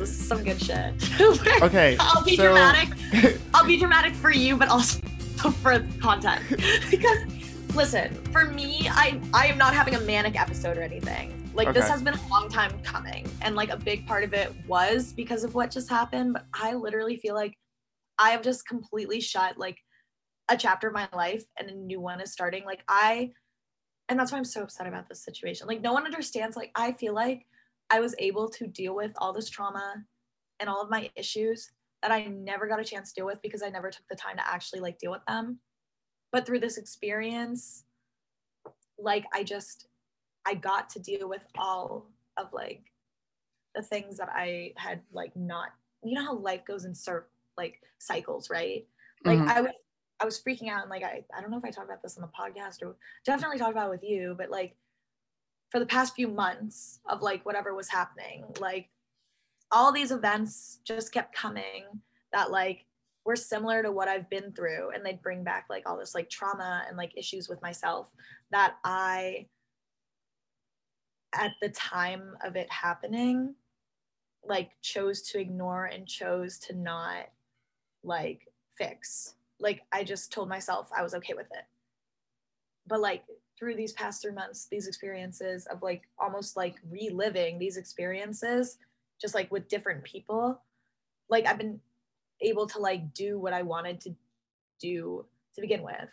This is some good shit. Okay, I'll be so- dramatic. I'll be dramatic for you, but also for content. because listen, for me, I I am not having a manic episode or anything. Like this has been a long time coming, and like a big part of it was because of what just happened. But I literally feel like I have just completely shut like a chapter of my life, and a new one is starting. Like I, and that's why I'm so upset about this situation. Like no one understands. Like I feel like I was able to deal with all this trauma and all of my issues that I never got a chance to deal with because I never took the time to actually like deal with them. But through this experience, like I just I got to deal with all of like the things that I had like not you know how life goes in cir- like cycles, right? Like Mhm. I was I was freaking out and like I I don't know if I talked about this on the podcast or definitely talked about it with you, but like for the past few months of like whatever was happening, like all these events just kept coming that like were similar to what I've been through and they'd bring back like all this like trauma and like issues with myself that I at the time of it happening like chose to ignore and chose to not like fix. Like I just told myself I was okay with it. But like through these past three months, these experiences of like almost like reliving these experiences, just like with different people, like I've been able to like do what I wanted to do to begin with.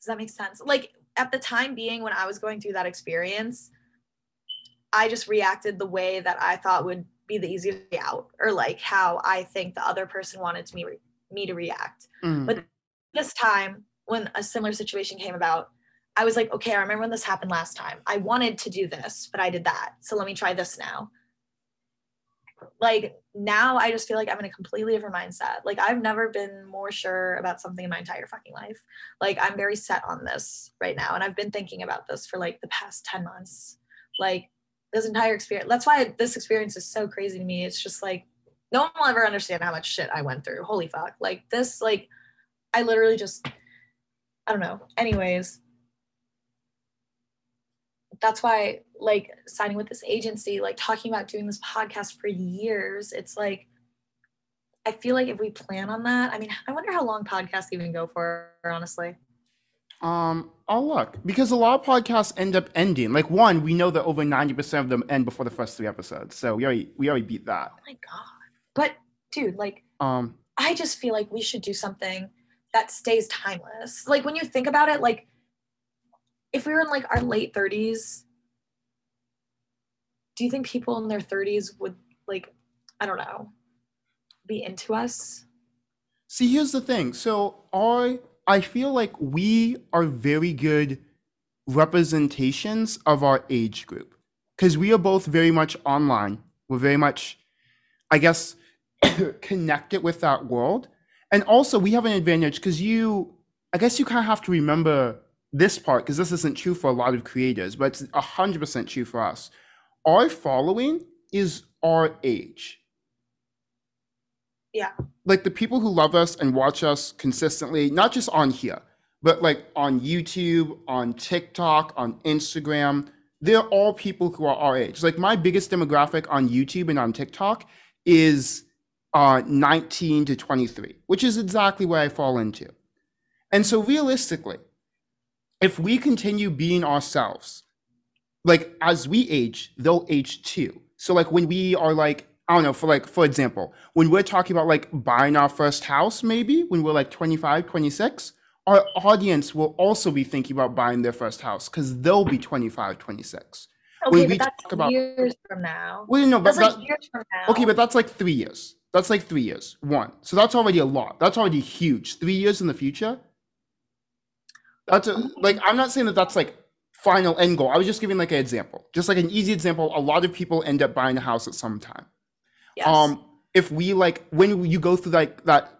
Does that make sense? Like at the time being when I was going through that experience, I just reacted the way that I thought would be the easiest way out, or like how I think the other person wanted me me to react. Mhm. But this time, when a similar situation came about, I was like, okay, I remember when this happened last time. I wanted to do this, but I did that. So let me try this now. Like now, I just feel like I'm in a completely different mindset. Like I've never been more sure about something in my entire fucking life. Like I'm very set on this right now. And I've been thinking about this for like the past 10 months. Like this entire experience. That's why this experience is so crazy to me. It's just like, no one will ever understand how much shit I went through. Holy fuck. Like this, like, I literally just, I don't know. Anyways, that's why, like, signing with this agency, like, talking about doing this podcast for years, it's like, I feel like if we plan on that, I mean, I wonder how long podcasts even go for, honestly. Um, I'll look because a lot of podcasts end up ending. Like one, we know that over ninety percent of them end before the first three episodes, so we already we already beat that. Oh my God. But, dude, like, Um, I just feel like we should do something that stays timeless. Like when you think about it, like if we were in like our late 30s, do you think people in their 30s would like, I don't know, be into us? see, here's the thing. So I I feel like we are very good representations of our age group because we are both very much online. We're very much, I guess, connected with that world. And also, we have an advantage because you, I guess, you kind of have to remember this part because this isn't true for a lot of creators, but it's 100% true for us. Our following is our age. Yeah. Like the people who love us and watch us consistently, not just on here, but like on YouTube, on TikTok, on Instagram, they're all people who are our age. Like my biggest demographic on YouTube and on TikTok is uh, 19 to 23, which is exactly where I fall into. And so realistically, if we continue being ourselves, like as we age, they'll age too. So like when we are like, I don't know, for like, for example, when we're talking about like buying our first house, maybe when we're like 25, 26, our audience will also be thinking about buying their first house because they'll be 25, 26. Okay, When we talk about- years from now. Well, no, but That's like that, years from now. okay, but that's like three years. That's like three years. One. So that's already a lot. That's already huge. Three years in the future. That's a, like I'm not saying that that's like final end goal. I was just giving like an example, just like an easy example. A lot of people end up buying a house at some time. yes. Um, if we like when you go through like that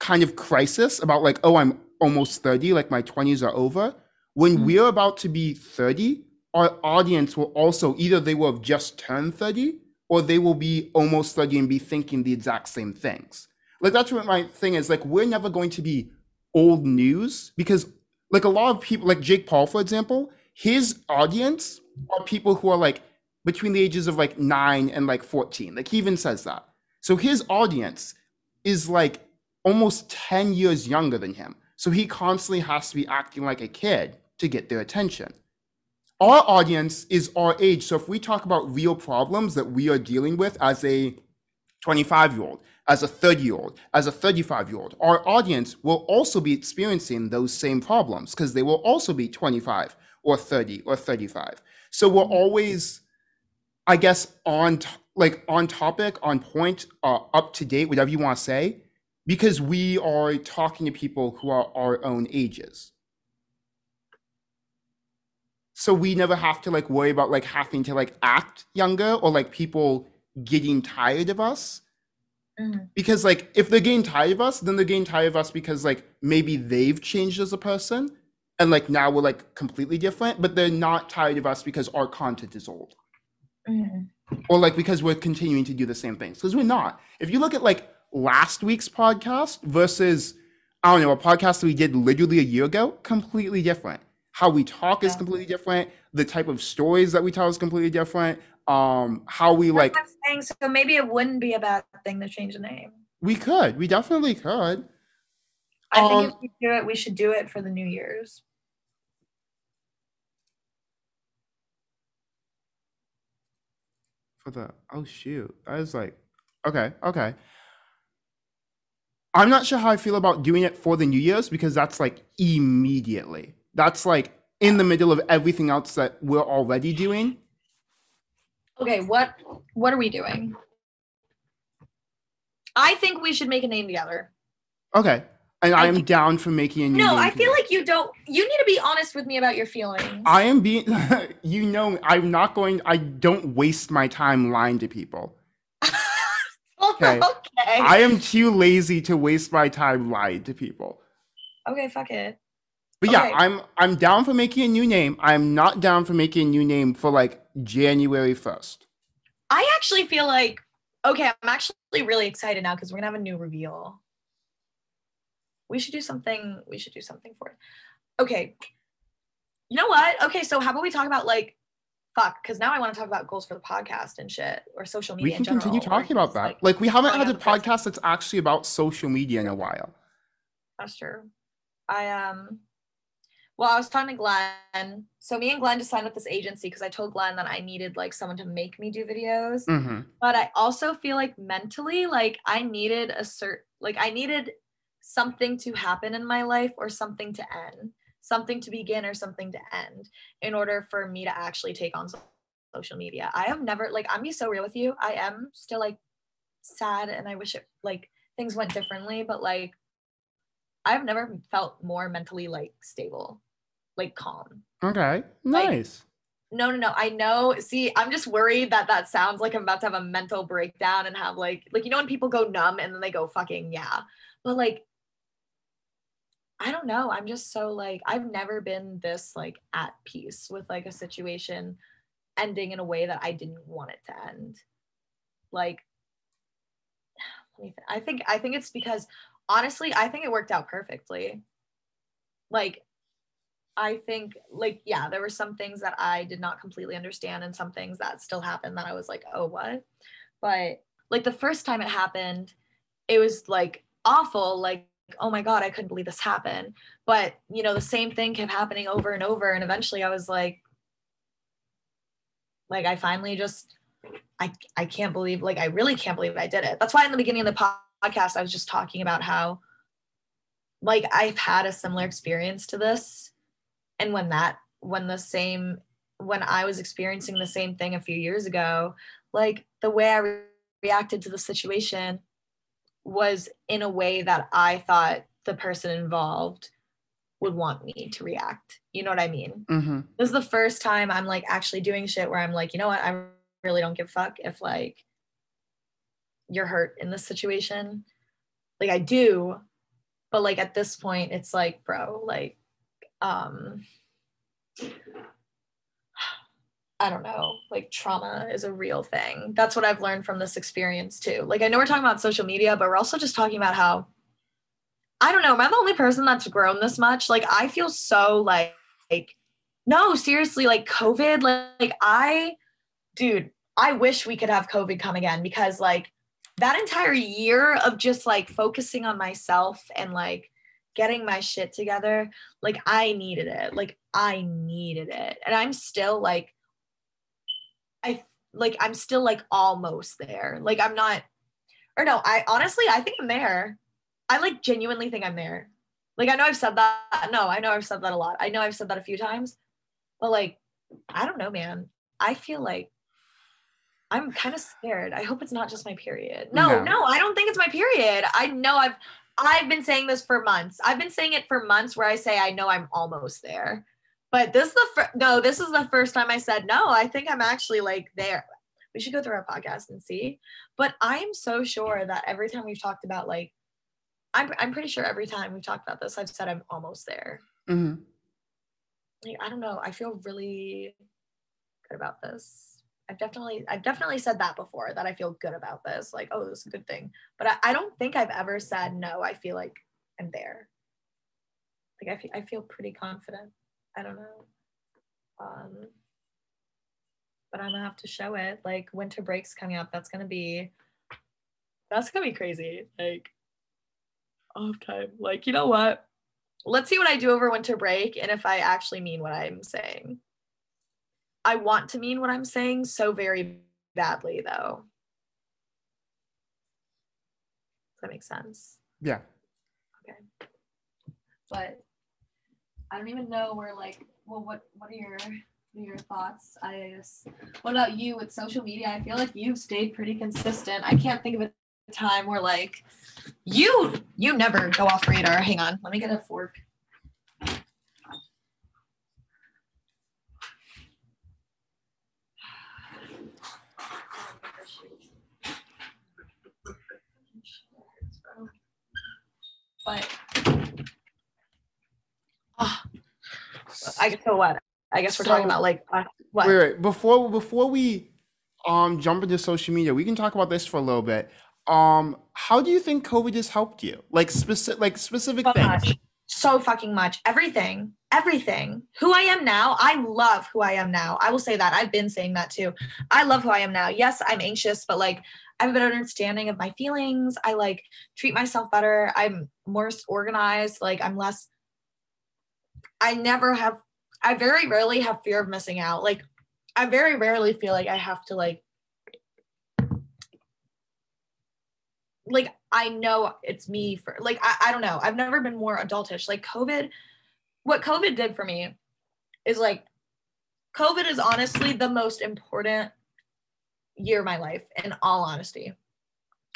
kind of crisis about like, oh, I'm almost 30, like my 20s are over. When Mhm. we're about to be 30, our audience will also either they will have just turned 30 or they will be almost 30 and be thinking the exact same things. Like that's what my thing is. Like we're never going to be old news because like a lot of people like Jake Paul, for example, his audience are people who are like between the ages of like nine and like 14. Like he even says that. So his audience is like almost 10 years younger than him. So he constantly has to be acting like a kid to get their attention. Our audience is our age. So if we talk about real problems that we are dealing with as a 25 year old, as a 30 year old, as a 35 year old, our audience will also be experiencing those same problems because they will also be 25 or 30 or 35. So we're always, I guess, on like on topic, on point, uh, up to date, whatever you want to say, because we are talking to people who are our own ages so we never have to like worry about like having to like act younger or like people getting tired of us Mhm. because like if they're getting tired of us then they're getting tired of us because like maybe they've changed as a person and like now we're like completely different but they're not tired of us because our content is old. Mhm. or like because we're continuing to do the same things because we're not. If you look at like last week's podcast versus i don't know a podcast that we did literally a year ago completely different. How we talk is completely different. The type of stories that we tell is completely different um how we That's like saying. So maybe it wouldn't be a bad thing to change the name. we could we definitely could I think if Um, we do it, we should do it for the New Year's. for the oh shoot i was like okay okay i'm not sure how i feel about doing it for the new year's because that's like immediately that's like in the middle of everything else that we're already doing Okay, what what are we doing? I think we should make a name together. okay and i I am do- down for making a new No, I feel today. like you don't. You need to be honest with me about your feelings. i am being you know i'm not going i don't waste my time lying to people oh, okay. okay. i am too lazy to waste my time lying to people okay, fuck it. But yeah, Okay. I'm I'm down for making a new name. I'm not down for making a new name for like January 1st. I actually feel like okay, I'm actually really excited now because we're gonna have a new reveal. We should do something. We should do something for it. Okay. You know what? Okay, so how about we talk about like fuck? Because now I want to talk about goals for the podcast and shit or social media. We can continue general, or talking about that. like- Like we haven't had a on the first- podcast that's actually about social media in a while. That's true. I um well, I was talking to Glen. So me and Glen just signed with this agency because I told Glen that I needed like someone to make me do videos. hmm But I also feel like mentally, like I needed a cert like I needed something to happen in my life or something to end, something to begin or something to end in order for me to actually take on social media. I have never like I'm be so real with you. I am still like sad and I wish it like things went differently, but like I've never felt more mentally like stable, like calm. Okay, Like- nice. No, no, no. I know. See, I'm just worried that that sounds like I'm about to have a mental breakdown and have like, like you know, when people go numb and then they go fucking yeah. But like, I don't know. I'm just so like, I've never been this like at peace with like a situation ending in a way that I didn't want it to end. Like, let me th- I think I think it's because honestly, I think it worked out perfectly. Like I think like yeah, there were some things that I did not completely understand and some things that still happened that I was like, "Oh, what?" But like the first time it happened, it was like awful, like oh my god, I couldn't believe this happened. But, you know, the same thing kept happening over and over and eventually I was like like I finally just I I can't believe like I really can't believe I did it. That's why in the beginning of the podcast I was just talking about how like I've had a similar experience to this and when that when the same when i was experiencing the same thing a few years ago like the way i re- reacted to the situation was in a way that i thought the person involved would want me to react. You know what i mean? Hmm this is the first time i'm like actually doing shit where i'm like you know what? I really don't give fuck if like you're hurt in this situation. Like i do but like at this point it's like bro like um I don't know, like trauma is a real thing. That's what I've learned from this experience too. Like I know we're talking about social media, but we're also just talking about how I don't know, am I the only person that's grown this much? Like I feel so like like no, seriously, like COVID, like, like I dude, I wish we could have COVID come again because like that entire year of just like focusing on myself and like getting my shit together, like I needed it. Like I needed it. And I'm still like I like I'm still like almost there. Like I'm not or no, I honestly I think I'm there. I like genuinely think I'm there. Like I know I've said that. No, I know I've said that a lot. I know I've said that a few times. But like I don't know, man. I feel like I'm kind of scared. I hope it's not just my period. No, no, no, I don't think it's my period. I know I've I've been saying this for months. I've been saying it for months where I say I know I'm almost there. But this is the fir- no, this is the first time I said no. I think I'm actually like there. We should go through our podcast and see. But I'm so sure that every time we've talked about like I'm I'm pretty sure every time we've talked about this I've said I'm almost there. Mm-hmm. Like, I don't know. I feel really good about this. I've definitely I've definitely said that before that I feel good about this. Like, oh, this is a good thing. But I, I don't think I've ever said no. I feel like I'm there. Like I feel I feel pretty confident. I don't know. Um but I'm gonna have to show it. Like winter breaks coming up. That's gonna be that's gonna be crazy. Like off time. Like, you know what? Let's see what I do over winter break and if I actually mean what I'm saying. I want to mean what I'm saying so very badly, though. Does that make sense? Yeah. Okay. But I don't even know where like well what what are your your thoughts? I guess what about you with social media? I feel like you've stayed pretty consistent. I can't think of a time where like you you never go off radar. Hang on, let me get a fork. But Ah, I guess so what? I guess we're talking about like uh, what? Wait, wait. Before before we um jump into social media, we can talk about this for a little bit. Um, how do you think COVID has helped you? Like specific like specific so things. much so fucking much everything everything. Who i am now i love who i am now. I will say that. I've been saying that too. I love who i am now. Yes i'm anxious but like i have a better understanding of my feelings. I like treat myself better. I'm more organized. Like i'm less i never have i very rarely have fear of missing out. Like i very rarely feel like i have to like like I know it's me for like I, I don't know. I've never been more adultish. Like COVID, what COVID did for me is like COVID is honestly the most important year of my life, in all honesty.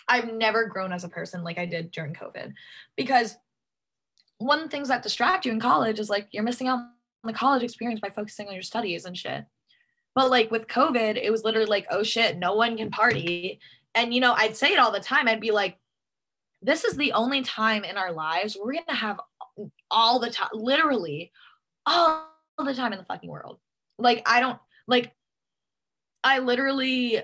I've never grown as a person like I did during COVID because one of the things that distract you in college is like you're missing out on the college experience by focusing on your studies and shit. But like with COVID, it was literally like, oh shit, no one can party and you know i'd say it all the time i'd be like this is the only time in our lives we're gonna have all the time literally all the time in the fucking world. Like i don't like i literally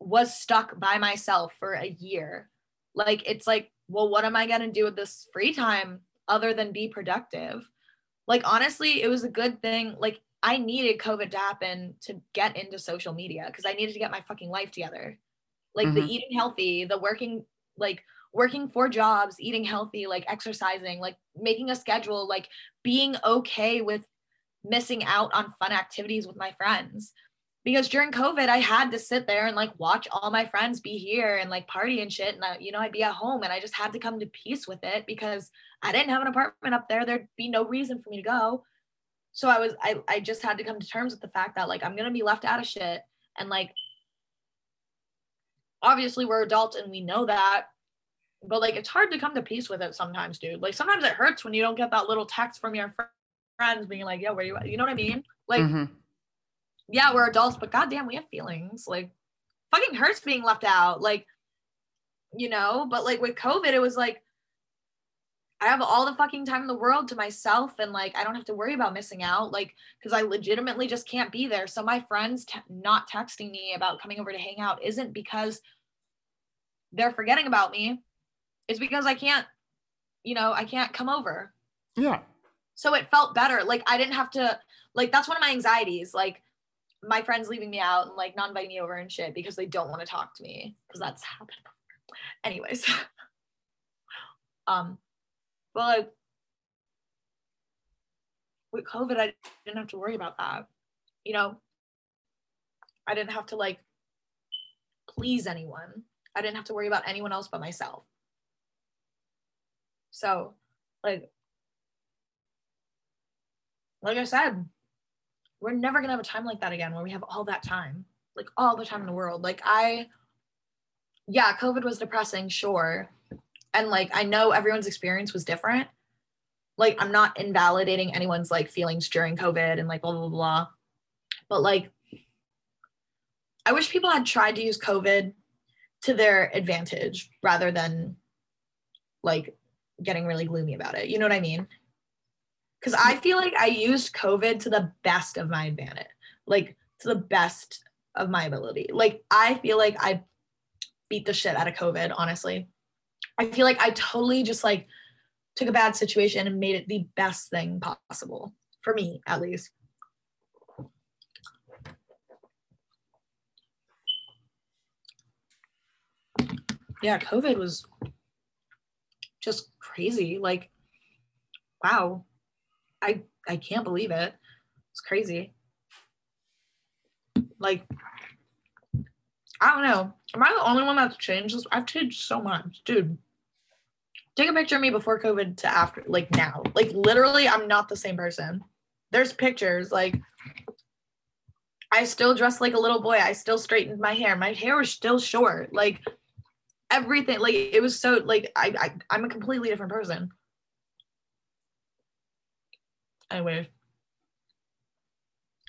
was stuck by myself for a year. Like it's like well what am i gonna do with this free time other than be productive? Like honestly it was a good thing. Like i needed covid to happen to get into social media because i needed to get my fucking life together. Like the Mhm. eating healthy the working like working four jobs eating healthy like exercising like making a schedule like being okay with missing out on fun activities with my friends. Because during covid i had to sit there and like watch all my friends be here and like party and shit. And I, you know i'd be at home and i just had to come to peace with it because i didn't have an apartment up there. There'd be no reason for me to go. So i was i, I just had to come to terms with the fact that like i'm gonna be left out of shit. And like obviously we're adults and we know that but like it's hard to come to peace with it sometimes dude. Like sometimes it hurts when you don't get that little text from your fr- friends being like yo where you at? You know what i mean? Like Mhm. yeah we're adults but goddamn we have feelings. Like fucking hurts being left out like you know? But like with covid it was like i have all the fucking time in the world to myself and like i don't have to worry about missing out like because i legitimately just can't be there. So my friends te- not texting me about coming over to hang out isn't because they're forgetting about me it's because i can't you know i can't come over Yeah. so it felt better like i didn't have to like that's one of my anxieties like my friends leaving me out and like not inviting me over and shit because they don't want to talk to me because that's happened. Anyways, um, but like with COVID, I didn't have to worry about that. You know, I didn't have to like please anyone. I didn't have to worry about anyone else but myself. So, like, like I said, we're never gonna have a time like that again where we have all that time, like all the time in the world. Like I, yeah, COVID was depressing, sure, and like I know everyone's experience was different. Like I'm not invalidating anyone's like feelings during COVID and like blah blah blah, but like I wish people had tried to use COVID to their advantage rather than like getting really gloomy about it. You know what I mean? Because mm-hmm. I feel like I used COVID to the best of my advantage, like to the best of my ability. Like I feel like I beat the shit out of COVID, honestly. I feel like I totally just like took a bad situation and made it the best thing possible for me, at least. Yeah, COVID was just crazy. Like, wow, I I can't believe it. It's crazy. Like, I don't know. Am I the only one that's changed? I've changed so much, dude. Take a picture of me before COVID to after, like now. Like literally, I'm not the same person. There's pictures. Like, I still dress like a little boy. I still straightened my hair. My hair was still short. Like everything. Like it was so. Like I, I I'm a completely different person. Anyway,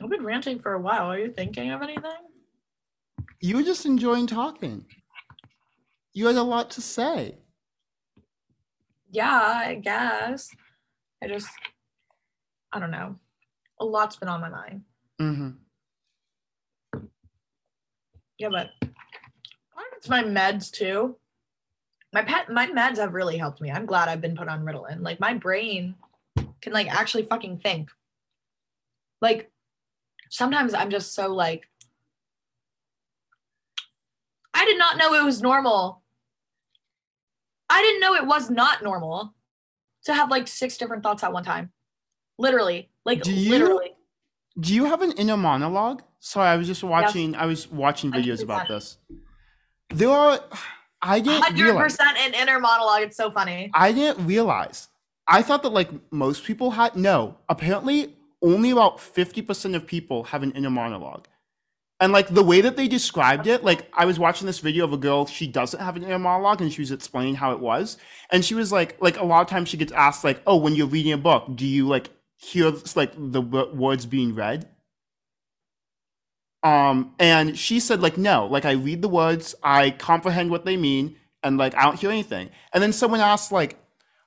I've been ranting for a while. Are you thinking of anything? You were just enjoying talking. You had a lot to say. Yeah, I guess. I just, I don't know. A lot's been on my mind. Mm-hmm. Yeah, but it's my meds too. My pet, my meds have really helped me. I'm glad I've been put on Ritalin. Like my brain can like actually fucking think. Like sometimes I'm just so like I did not know it was normal. I didn't know it was not normal to have like six different thoughts at one time. Literally. Like Do you- literally. Do you have an inner monologue? Sorry, I was just watching. I was watching videos about 100%. this. There are. I didn't Hundred realize. percent an inner monologue. It's so funny. I didn't realize. I thought that like most people had. No, apparently only about fifty percent of people have an inner monologue. And like the way that they described it, like I was watching this video of a girl, she doesn't have an inner monologue, and she was explaining how it was. And she was like, like a lot of times she gets asked, like, oh, when you're reading a book, do you like hear like the words being read? Um, and she said, like, no, like I read the words, I comprehend what they mean, and like I don't hear anything. And then someone asked, like,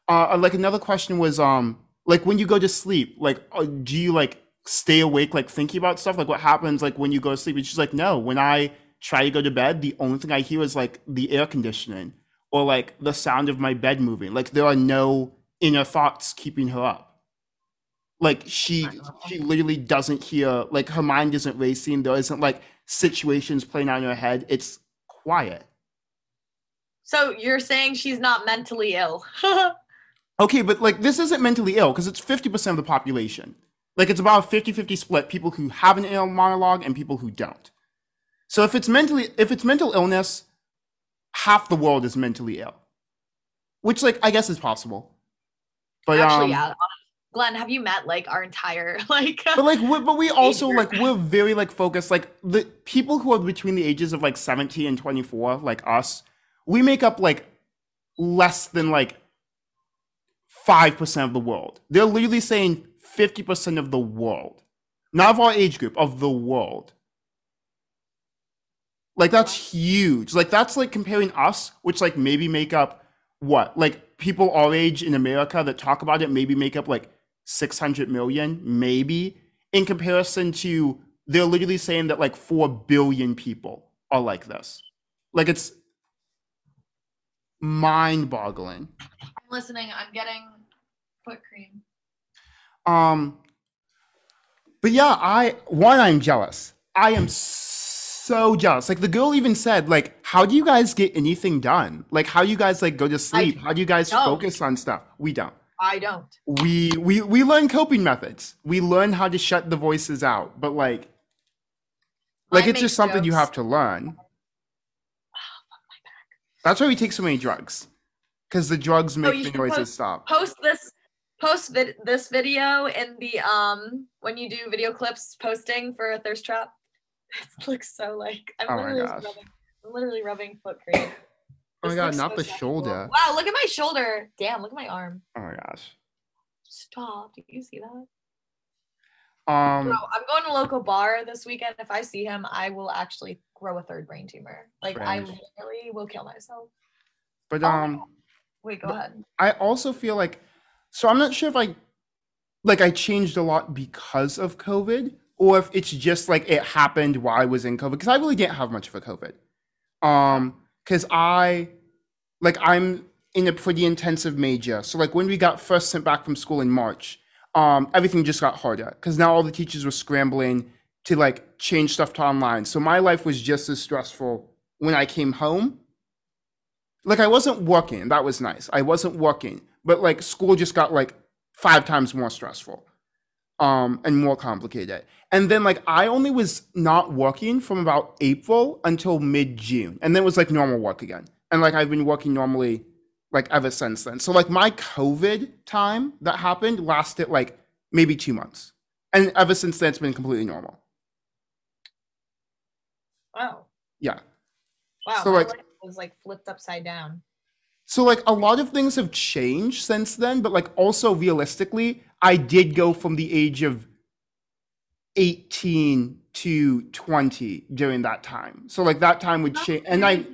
uh, like another question was, um, like when you go to sleep, like, uh, do you like stay awake, like thinking about stuff, like what happens, like when you go to sleep? And she's like, no, when I try to go to bed, the only thing I hear is like the air conditioning or like the sound of my bed moving. Like there are no inner thoughts keeping her up. Like she, she literally doesn't hear. Like her mind isn't racing. There isn't like situations playing out in her head. It's quiet. So you're saying she's not mentally ill. Okay, but like this isn't mentally ill because it's 50% of the population. Like it's about a 50-50 split people who have an ill monologue and people who don't. So if it's mentally if it's mental illness, half the world is mentally ill. Which like I guess is possible. But Actually, um, yeah. Glen, have you met like our entire like? but like we, but we also like we're very like focused like the people who are between the ages of like 17 and 24 like us we make up like less than like 5% of the world. They're literally saying 50% of the world. Not of our age group of the world. Like that's huge. Like that's like comparing us which like maybe make up what? Like people our age in america that talk about it maybe make up like 600 million maybe in comparison to they're literally saying that like 4 billion people are like this like it's mind boggling I'm listening. I'm getting foot cream. um but yeah i one i'm jealous I am so jealous. Like the girl even said, like, how do you guys get anything done? Like, how do you guys like go to sleep? How do you guys don't. focus on stuff? We don't. I don't. We we we learn coping methods. We learn how to shut the voices out. But like, like Mine it's just something you have to learn. That's why we take so many drugs, because the drugs make you the noises post- stop. Post this post vid- this video in the um when you do video clips posting for a thirst trap. It looks so like I'm Oh my literally gosh. rubbing I'm literally rubbing foot cream. Oh my god, not so the sexual. shoulder. Wow, look at my shoulder. Damn, look at my arm. Oh my gosh. Stop. Do you see that? Um. Bro, I'm going to local bar this weekend. If I see him, I will actually grow a third brain tumor. Like I literally will kill myself. But Oh my um. Wait, go ahead. I also feel like so I'm not sure if I like I changed a lot because of COVID or if it's just like it happened while I was in COVID because I really didn't have much of a COVID. Um cuz I like I'm in a pretty intensive major. So like when we got first sent back from school in March, um everything just got harder cuz now all the teachers were scrambling to like change stuff to online. So my life was just as stressful when I came home like I wasn't working. That was nice. I wasn't working, but like school just got like five times more stressful, um, and more complicated. And then like I only was not working from about April until mid June, and then it was like normal work again. And like I've been working normally like ever since then. So like my COVID time that happened lasted like maybe two months, and ever since then it's been completely normal. Wow. Yeah. Wow. So, like- was like flipped upside down. So like a lot of things have changed since then, but like also realistically, I did go from the age of 18 to 20 during that time. So like that time would change and I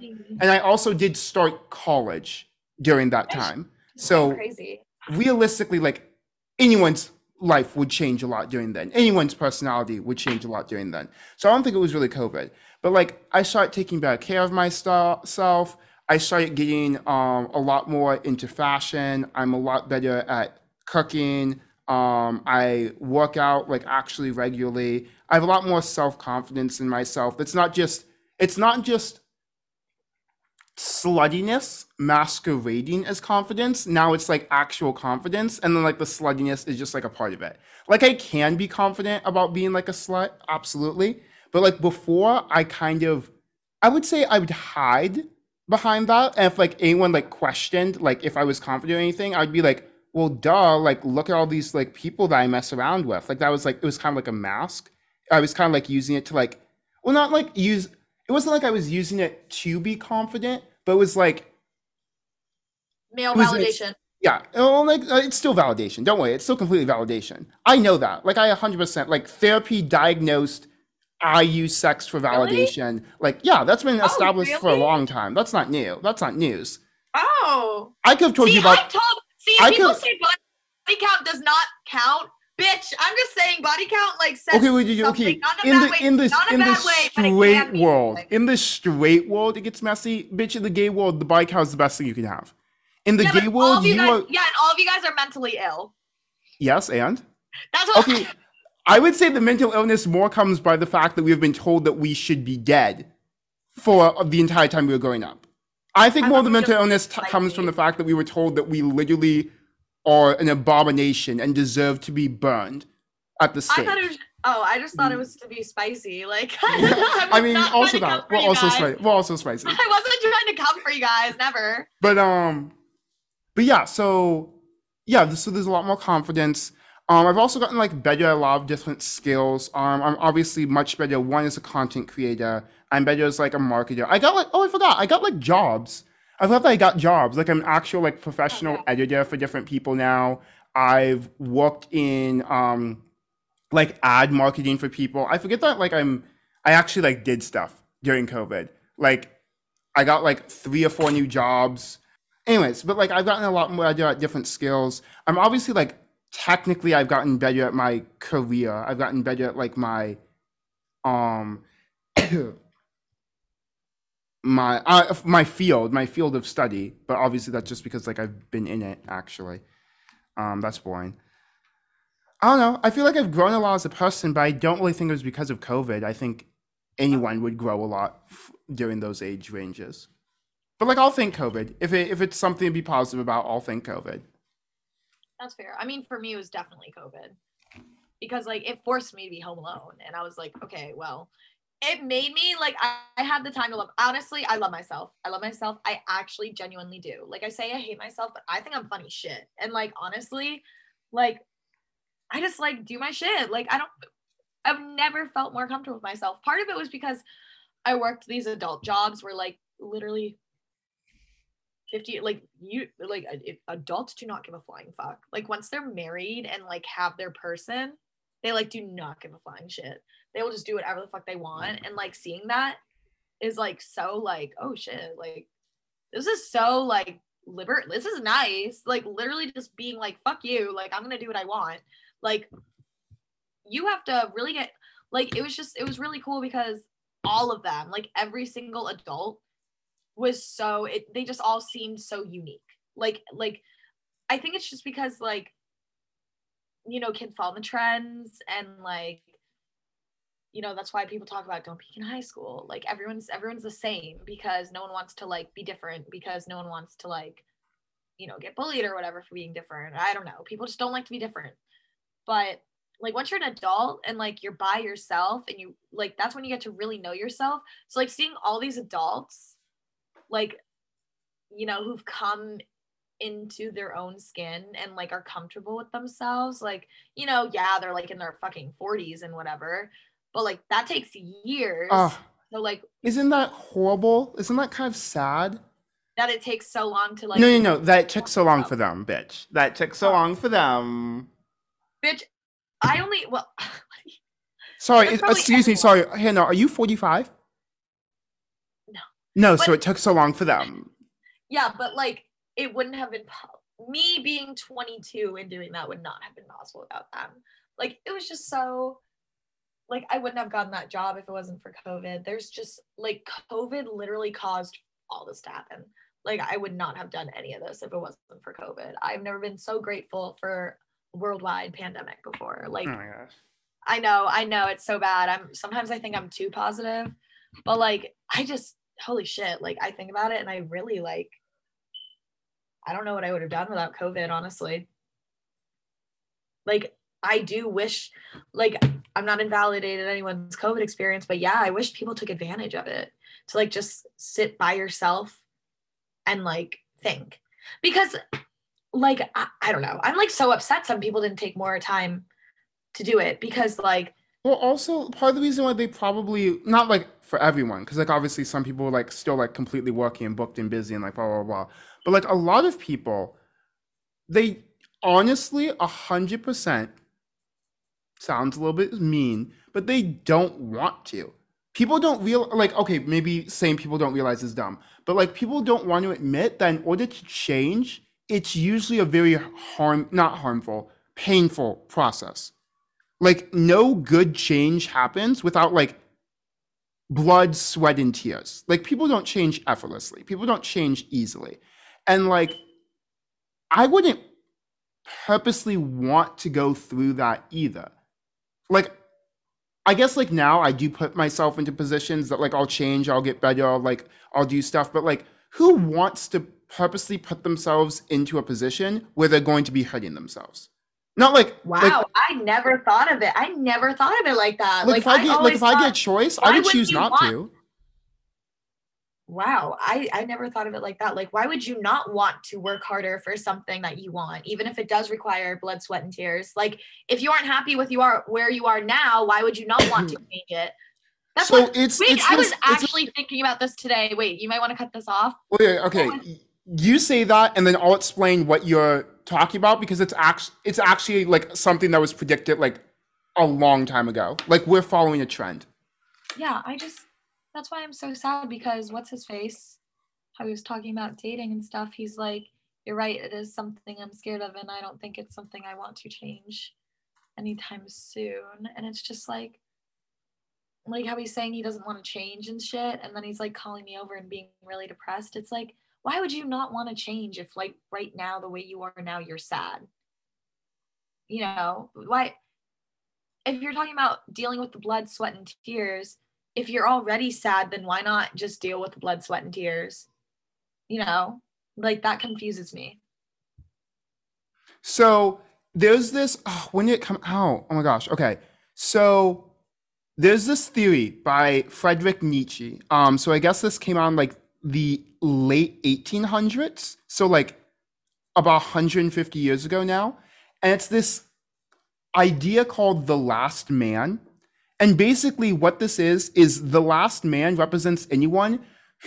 and I also did start college during that time. So crazy. realistically like anyone's life would change a lot during then. Anyone's personality would change a lot during then. So I don't think it was really COVID. But like I started taking better care of myself. I started getting um, a lot more into fashion. I'm a lot better at cooking. Um, I work out like actually regularly. I have a lot more self confidence in myself. It's not just it's not just sluttiness masquerading as confidence. Now it's like actual confidence, and then like the sluttiness is just like a part of it. Like I can be confident about being like a slut, absolutely. But like before, I kind of, I would say I would hide behind that. And if like anyone like questioned like if I was confident or anything, I'd be like, well, duh, like look at all these like people that I mess around with. Like that was like it was kind of like a mask. I was kind of like using it to like, well, not like use. It wasn't like I was using it to be confident, but it was like Male was- validation. yeah, well, like uh, it's still validation. Don't worry, it's still completely validation. I know that. Like I 100% like therapy diagnosed I use sex for Really? validation. Like yeah, that's been Oh, established for a long time. That's not new. That's not news. Oh. I could have told See, you about I told. See, I people could- say body count does not count. Bitch, I'm just saying body count like says Okay, wait, okay, okay. Not in a In bad the way. in the not in the bad way, but it can straight world, in the straight world, it gets messy. Bitch, in the gay world, the body count is the best thing you can have. In the yeah, gay world, you you guys, are yeah, and all of you guys are mentally ill. yes, and That's what. okay. I would say the mental illness more comes by the fact that we have been told that we should be dead for the entire time we were growing up. I think I more of the mental illness t- comes from the fact that we were told that we literally are an abomination and deserve to be burned at the I stake. thought it was. Oh, I just thought it was to be spicy. Like, I, I mean, also trying to come that we're also spicy. We're also spicy. I wasn't trying to come for you guys. Never. But um, but yeah. So yeah. So there's a lot more confidence. Um, I've also gotten like better at a lot of different skills. Um, I'm obviously much better. One as a content creator. I'm better as like a marketer. I got like oh I forgot I got like jobs. I love that I got jobs. Like I'm an actual like professional yeah. editor for different people now. I've worked in um like ad marketing for people. I forget that like I'm I actually like did stuff during COVID. Like I got like three or four new jobs. Anyways, but like I've gotten a lot more better at different skills. I'm obviously like technically I've gotten better at my career. I've gotten better at like my um my uh, my field, my field of study. But obviously that's just because like I've been in it actually. Um, that's boring. I don't know. I feel like I've grown a lot as a person, but I don't really think it was because of COVID. I think anyone would grow a lot f- during those age ranges. But like, I'll think COVID. If it if it's something to be positive about, I'll think COVID. That's fair. I mean, for me, it was definitely COVID because like it forced me to be home alone, and I was like, okay, well, it made me like I, I had the time to love. Honestly, I love myself. I love myself. I actually genuinely do. Like I say, I hate myself, but I think I'm funny shit. And like honestly, like I just like do my shit. Like I don't. I've never felt more comfortable with myself. Part of it was because I worked these adult jobs where like literally 50 like you like adults do not give a flying fuck like once they're married and like have their person they like do not give a flying shit they will just do whatever the fuck they want. And like seeing that is like so like oh shit like this is so like liber this is nice. Like literally just being like fuck you like i'm gonna do what i want. Like you have to really get like it was just it was really cool because all of them like every single adult was so it they just all seemed so unique. Like like I think it's just because like you know kids follow the trends and like you know that's why people talk about don't peak in high school. Like everyone's everyone's the same because no one wants to like be different because no one wants to like you know get bullied or whatever for being different. I don't know. People just don't like to be different. But like once you're an adult and like you're by yourself and you like that's when you get to really know yourself. So like seeing all these adults like you know who've come into their own skin and like are comfortable with themselves like you know yeah they're like in their fucking 40s and whatever but like that takes years Oh, so like isn't that horrible? Isn't that kind of sad? that it takes so long to like no, no, no. That took so long for them, bitch. That took so long for them. bitch i only well Sorry, it- excuse me. everyone. Sorry, Hannah, are you 45? No. No, so it took so long for them. yeah but like it wouldn't have been me being 22 and doing that would not have been possible without them like it was just so like i wouldn't have gotten that job if it wasn't for covid there's just like covid literally caused all this to happen like i would not have done any of this if it wasn't for covid i've never been so grateful for worldwide pandemic before like Oh. I know, I know it's so bad. I'm sometimes I think I'm too positive, but like I just holy shit, like I think about it and I really like I don't know what I would have done without COVID, honestly. Like I do wish like I'm not invalidating anyone's COVID experience, but yeah, I wish people took advantage of it to like just sit by yourself and like think. Because like I, I don't know. I'm like so upset some people didn't take more time to do it because like Well, also part of the reason why they probably not like for everyone, because like obviously some people like still like completely working and booked and busy and like blah blah blah. But like a lot of people, they honestly a hundred percent sounds a little bit mean, but they don't want to. People don't real like okay, maybe saying people don't realize is dumb, but like people don't want to admit that in order to change, it's usually a very harm not harmful, painful process. Like no good change happens without like blood sweat and tears. Like people don't change effortlessly. People don't change easily. And like i wouldn't purposely want to go through that either like i guess like now i do put myself into positions that like i'll change i'll get better I'll, like i'll do stuff but like who wants to purposely put themselves into a position where they're going to be hurting themselves not like wow, like, I never thought of it. I never thought of it like that. like, if I get like if I get a choice, I would choose not want- to. Wow, I I never thought of it like that. Like why would you not want to work harder for something that you want even if it does require blood, sweat and tears? Like if you aren't happy with you are where you are now, why would you not want to change it? That's so what it's Wait, it's I was this, actually thinking about this today. Wait, you might want to cut this off. Oh, okay, okay. You say that, and then I'll explain what you're talking about because it's actually it's actually like something that was predicted like a long time ago. Like we're following a trend. Yeah, I just that's why I'm so sad because what's his face? How he was talking about dating and stuff. He's like, You're right, it is something I'm scared of, and I don't think it's something I want to change anytime soon. And it's just like like how he's saying he doesn't want to change and shit, and then he's like calling me over and being really depressed. It's like, why would you not want to change if like right now the way you are now you're sad? You know, why if you're talking about dealing with the blood, sweat, and tears, if you're already sad, then why not just deal with blood, sweat, and tears? You know, like that confuses me. So there's this. Oh, when did it come out? Oh my gosh. Okay. So there's this theory by Friedrich Nietzsche. Um, so I guess this came out in like the late 1800s. So like about 150 years ago now. And it's this idea called the last man. And basically, what this is, is the last man represents anyone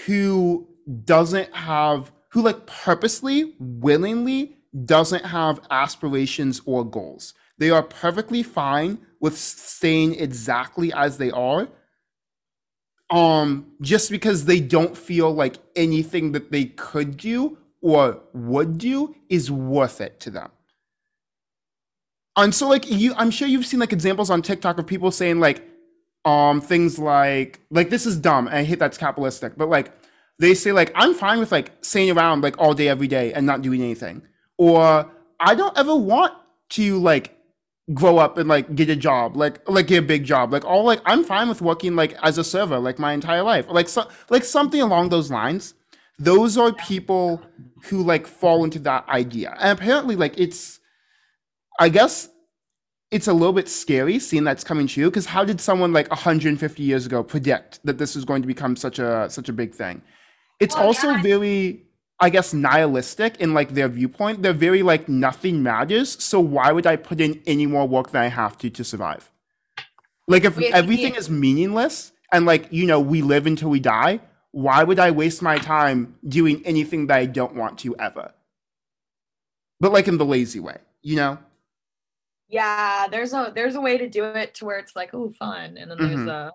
who doesn't have, who like purposely, willingly doesn't have aspirations or goals. They are perfectly fine with staying exactly as they are. Um, just because they don't feel like anything that they could do or would do is worth it to them. And so like you I'm sure you've seen like examples on TikTok of people saying like um things like like this is dumb and I hate that's capitalistic, but like they say like I'm fine with like staying around like all day every day and not doing anything. Or I don't ever want to like grow up and like get a job, like like get a big job. Like all like I'm fine with working like as a server like my entire life. Like so like something along those lines. Those are people who like fall into that idea. And apparently like it's I guess it's a little bit scary seeing that's coming true because how did someone like 150 years ago predict that this was going to become such a such a big thing? It's Well, also yeah. very I guess nihilistic in like their viewpoint. They're very like nothing matters, so why would I put in any more work than I have to to survive? Like if everything is meaningless and like you know we live until we die, why would I waste my time doing anything that I don't want to ever? But like in the lazy way, you know? Yeah, there's a there's a way to do it to where it's like, oh, fun, and then there's Mhm. a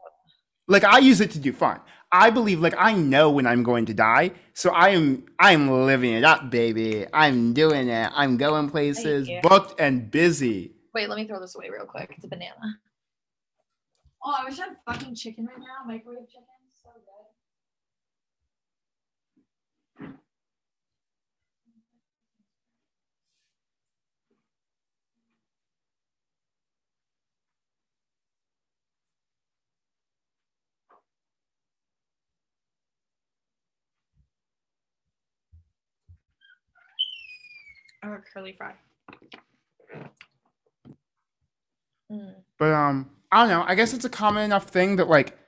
like i use it to do fun i believe like i know when i'm going to die so i am i'm living it up baby i'm doing it i'm going places booked and busy wait. Let me throw this away real quick. It's a banana. Oh, I wish I had fucking chicken right now. Microwave chicken, Or a curly fry. Mm. but um i don't know i guess it's a common enough thing that like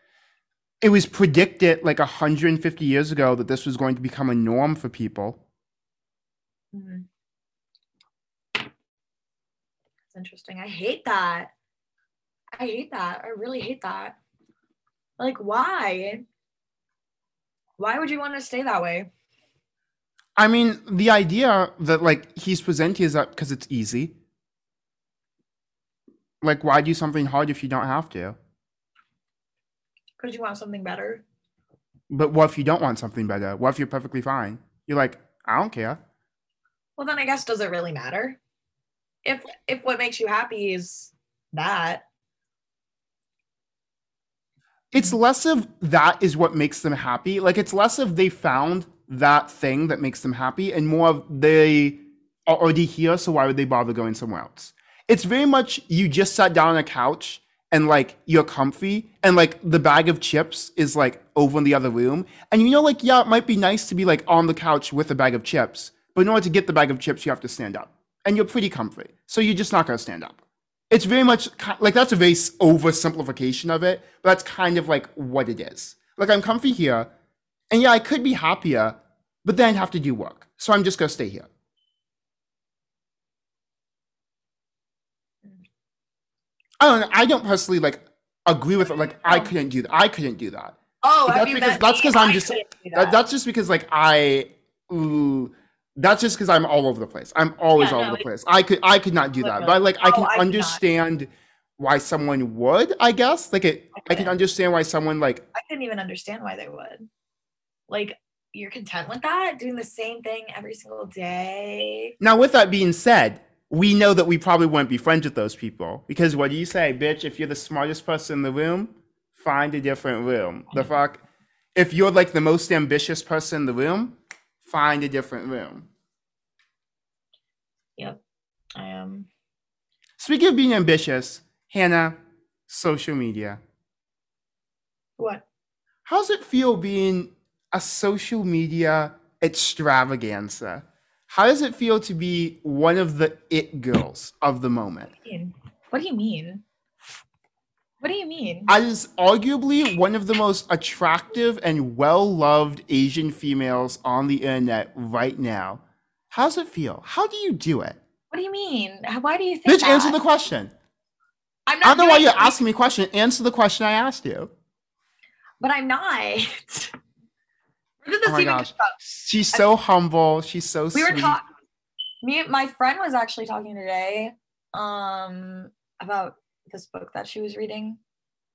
it was predicted like 150 years ago that this was going to become a norm for people Mhm. That's interesting. I hate that. I hate that. I really hate that. Like, why? Why would you want to stay that way? I mean the idea that like he's presenting is that because it's easy like why do something hard if you don't have to Because you want something better. But what if you don't want something better? What if you're perfectly fine? You're like, I don't care. Well, then I guess does it really matter? If if what makes you happy is that, It's less of that is what makes them happy. Like it's less of they found that thing that makes them happy and more of they are already here, so why would they bother going somewhere else? It's very much you just sat down on a couch and like you're comfy and like the bag of chips is like over in the other room. And you know, like, yeah, it might be nice to be like on the couch with a bag of chips, but in order to get the bag of chips, you have to stand up. And you're pretty comfy. So you're just not gonna stand up. It's very much like that's a very oversimplification of it, but that's kind of like what it is. Like I'm comfy here, and yeah, I could be happier, but then I'd have to do work. So I'm just gonna stay here. I don't know. I don't personally like agree with it. Like I oh. couldn't do that. I couldn't do that. oh, that's because that's because I'm just that, that. that's just because like I ooh, that's just because I'm all over the place. I'm always Yeah, all no, over the place. I could I could not do that. But like I Oh, can I could not. understand why someone would, I guess. Like it I I can understand why someone like I couldn't even understand why they would. Like, you're content with that? Doing the same thing every single day? now with that being said, we know that we probably wouldn't be friends with those people. Because what do you say, bitch? If you're the smartest person in the room, find a different room. The mm-hmm. fuck? If you're like the most ambitious person in the room, find a different room. Yep. I am. Speaking of being ambitious, Hannah, social media. What? How's it feel being a social media extravaganza? How does it feel to be one of the it girls of the moment? What do you mean? What do you mean? As arguably one of the most attractive and well loved Asian females on the internet right now, how's it feel? How do you do it? What do you mean? Why do you think Bitch, that? answer the question. I'm I not don't know why you're it, asking me a question. Answer the question I asked you. but I'm not. Where did this Oh my even gosh. come from? She's so humble. She's so We were sweet. talking. Me, my friend was actually talking today, um, about this book that she was reading,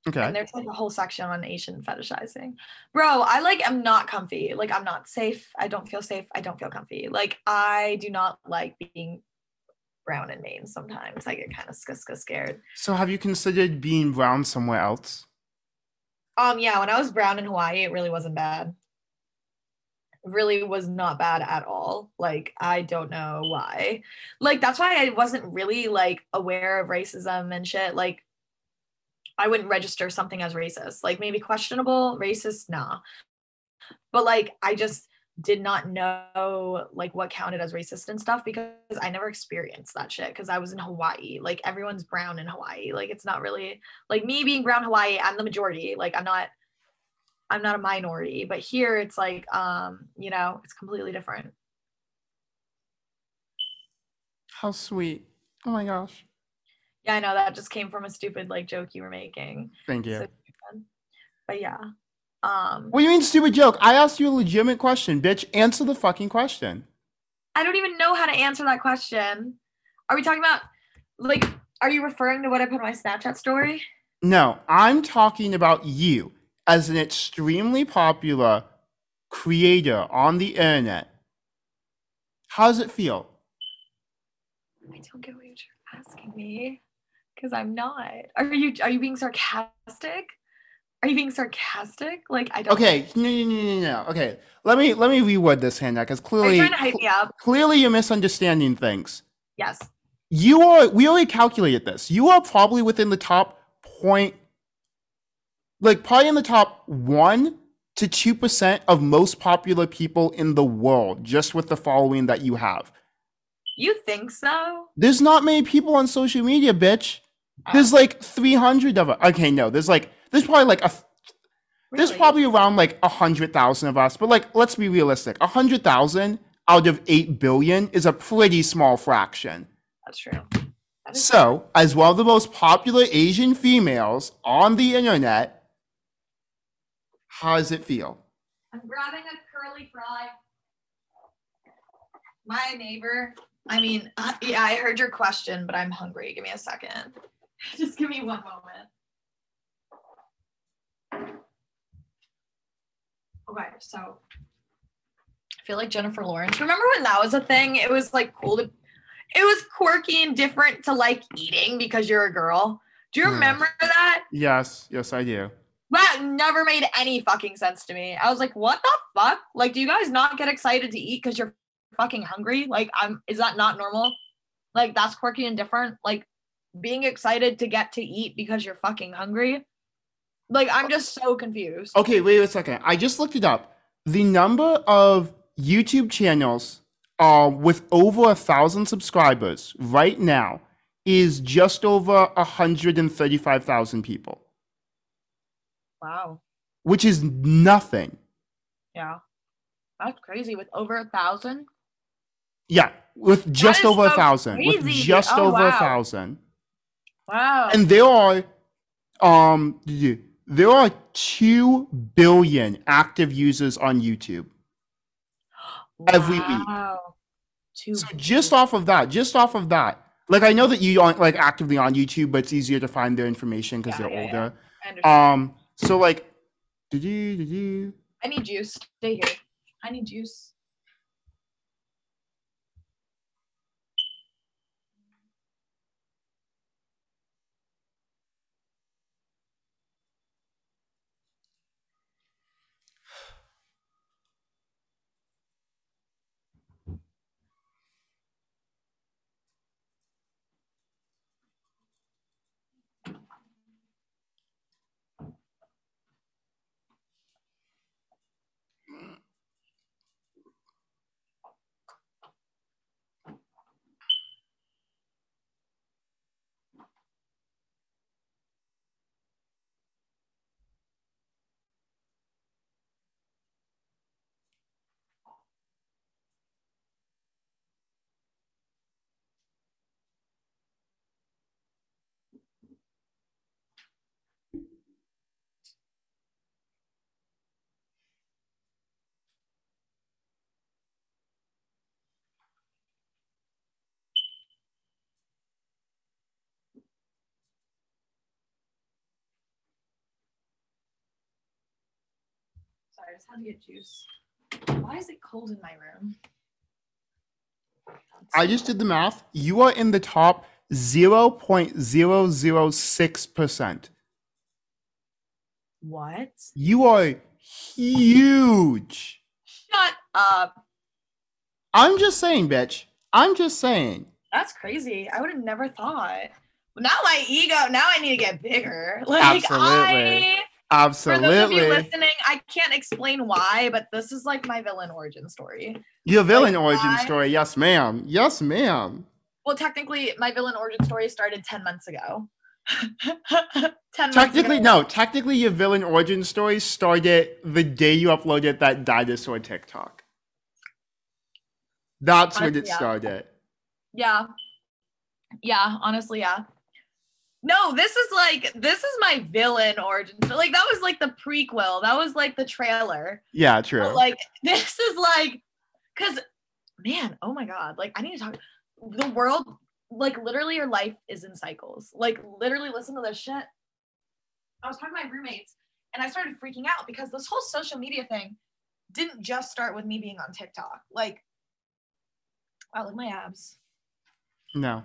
okay. and there's like a whole section on Asian fetishizing. Bro, I like am not comfy. Like I'm not safe. I don't feel safe. I don't feel comfy. Like I do not like being brown in Maine. Sometimes I get kind of scared. So have you considered being brown somewhere else? Um, yeah, when I was brown in Hawaii, it really wasn't bad. Really was not bad at all. Like, I don't know why. Like, that's why I wasn't really like aware of racism and shit. Like, I wouldn't register something as racist. Like, maybe questionable, racist, nah. But like, I just did not know like what counted as racist and stuff because I never experienced that shit because I was in Hawaii. Like everyone's brown in Hawaii. Like it's not really like me being brown Hawaii, I'm the majority. Like I'm not I'm not a minority, but here it's like um, you know, it's completely different. How sweet. Oh my gosh. Yeah, I know that just came from a stupid like joke you were making. Thank you. So. But yeah. Um What do you mean stupid joke? I asked you a legitimate question, bitch. Answer the fucking question. I don't even know how to answer that question. Are we talking about like are you referring to what I put in my Snapchat story? No, I'm talking about you as an extremely popular creator on the internet. How does it feel? I don't get what you're asking me because I'm not. Are you are you being sarcastic? Are you being sarcastic? Like I don't. Okay, no, no, no, no, no. Okay, let me let me reword this, Hannah, because Are you clearly, trying to hype me up? clearly you're misunderstanding things. Yes. You are. We already calculated this. You are probably within the top point, like probably in the top one to two percent of most popular people in the world, just with the following that you have. You think so? There's not many people on social media, bitch. There's like 300 of us. Okay, no, there's like there's probably like a there's probably around like a hundred thousand of us. But like, let's be realistic. A hundred thousand out of eight billion is a pretty small fraction. That's true. That So, as one of the most popular Asian females on the internet, how does it feel? I'm grabbing a curly fry. My neighbor. I mean, uh, yeah, I heard your question, but I'm hungry. Give me a second. Just give me one moment. Okay, so I feel like Jennifer Lawrence. Remember when that was a thing? It was like cool to, it was quirky and different to like eating because you're a girl. Do you remember that? Yes, yes, I do. That never made any fucking sense to me. I was like, what the fuck? Like, do you guys not get excited to eat because you're fucking hungry? Like, I'm is that not normal? Like, that's quirky and different. Like, being excited to get to eat because you're fucking hungry. Like, I'm just so confused. Okay, wait a second. I just looked it up. The number of YouTube channels uh, with over a thousand subscribers right now is just over 135,000 people, Wow. which is nothing. Yeah. That's crazy with over a thousand. Yeah, with just over a so thousand. With just Oh, over a thousand. Wow. And there are um there are 2 billion active users on YouTube. every week. Wow. Two So just off of that, just off of that, like I know that you aren't like actively on YouTube, but it's easier to find their information because Yeah, they're yeah, yeah. older. Understand. Um, so like, you did you? I need juice. Stay here. I need juice. I just had to get juice. Why is it cold in my room? I just did the math. You are in the top 0.006%. What? You are huge. Shut up. I'm just saying, bitch. I'm just saying. That's crazy. I would have never thought. Now my ego. Now I need to get bigger. Like Absolutely. I. For those of you listening, I can't explain why, but this is like my villain origin story. Your villain Like, origin I- story. Yes, ma'am. Yes, ma'am. Well, technically, my villain origin story started 10 months ago. 10 months Technically, no. Technically, your villain origin story started the day you uploaded that dinosaur TikTok. That's when it yeah. started. Yeah. Yeah, honestly, yeah. No, this is like this is my villain origin. So, Like that was like the prequel. That was like the trailer. Yeah, But, true. like this is like cuz man, oh my god, like I need to talk the world like literally your life is in cycles. Like literally listen to this shit. I was talking to my roommates and I started freaking out because this whole social media thing didn't just start with me being on TikTok. Like wow, look my abs. No.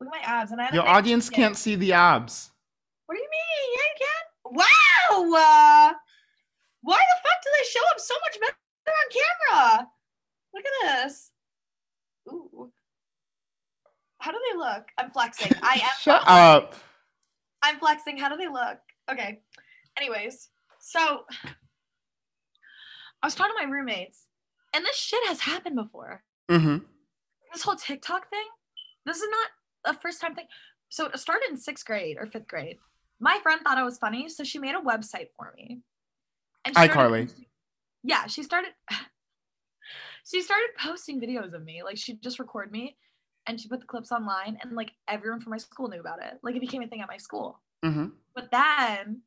Look at my abs, and I Your audience can't see the abs. What do you mean? Yeah, you can. Wow. Uh, why the fuck do they show up so much better on camera? Look at this. Ooh. How do they look? I'm flexing. I am. Shut flexing. up. I'm flexing. How do they look? Okay. Anyways, so I was talking to my roommates, and this shit has happened before. Mm-hmm. this whole TikTok thing, this is not a first time thing. So it started in sixth grade or fifth grade. My friend thought I was funny, so she made a website for me. And she started iCarly. Yeah, she started. she started posting videos of me. Like she just record me, and she put the clips online, and like everyone from my school knew about it. Like it became a thing at my school. hmm But then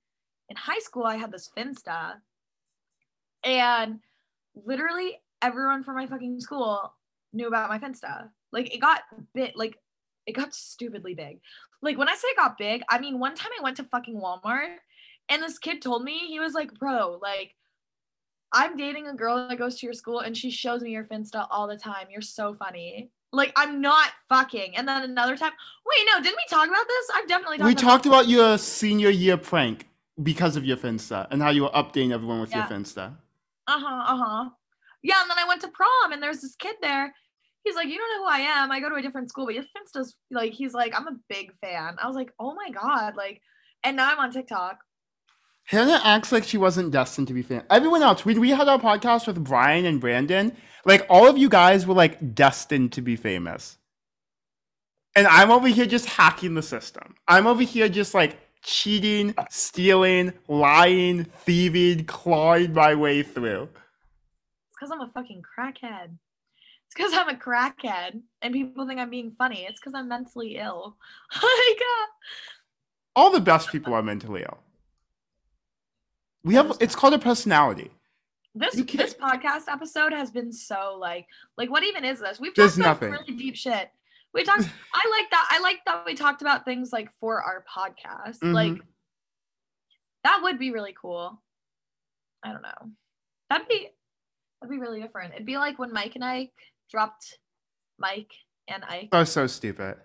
in high school, I had this Finsta, and literally everyone from my fucking school knew about my Finsta. Like it got bit, like it got stupidly big. Like when I say it got big, I mean one time I went to fucking Walmart, and this kid told me he was like, "Bro, like." I'm dating a girl that goes to your school and she shows me your Finsta all the time. You're so funny. Like I'm not fucking. And then another time, wait, no, didn't we talk about this? I've definitely talked We about talked about your senior year prank because of your Finsta and how you were updating everyone with your Finsta. uh-huh uh-huh yeah and then i went to prom and there's this kid there he's like you don't know who i am i go to a different school but your finsta's like he's like i'm a big fan i was like oh my god like and now i'm on tiktok Hannah acts like she wasn't destined to be famous. Everyone else, when we had our podcast with Brian and Brandon, like all of you guys were like destined to be famous. And I'm over here just hacking the system. I'm over here just like cheating, stealing, lying, thieving, clawing my way through. it's because i'm a fucking crackhead it's because i'm a crackhead and people think i'm being funny. It's because i'm mentally ill. Like uh, All the best people are mentally ill. We have it's called a personality. this this podcast episode has been so like like what even is this? We've talked about really deep shit. We talked i like that i like that we talked about things like for our podcast. Mhm. like that would be really cool. I don't know. That'd be that'd be really different. It'd be like when mike and ike dropped mike and ike. That was so stupid.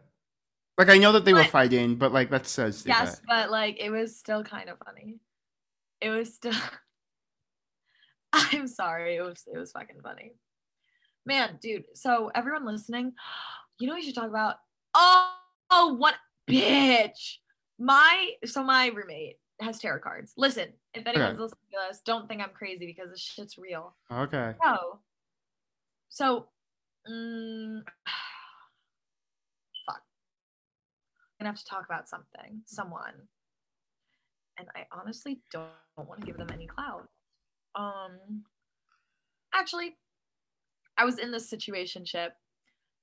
Like I know that they were fighting, but like that's so stupid. yes but like it was still kind of funny. It was still i'm sorry it was it was fucking funny. Man dude so everyone listening you know what we should talk about? Oh, oh what bitch! My so my roommate has tarot cards. Listen if anyone's listening to this don't think i'm crazy because this shit's real. Okay. no so mm, fuck. I'm gonna have to talk about something someone. And i honestly don't, don't want to give them any clout. Um actually i was in this situation ship.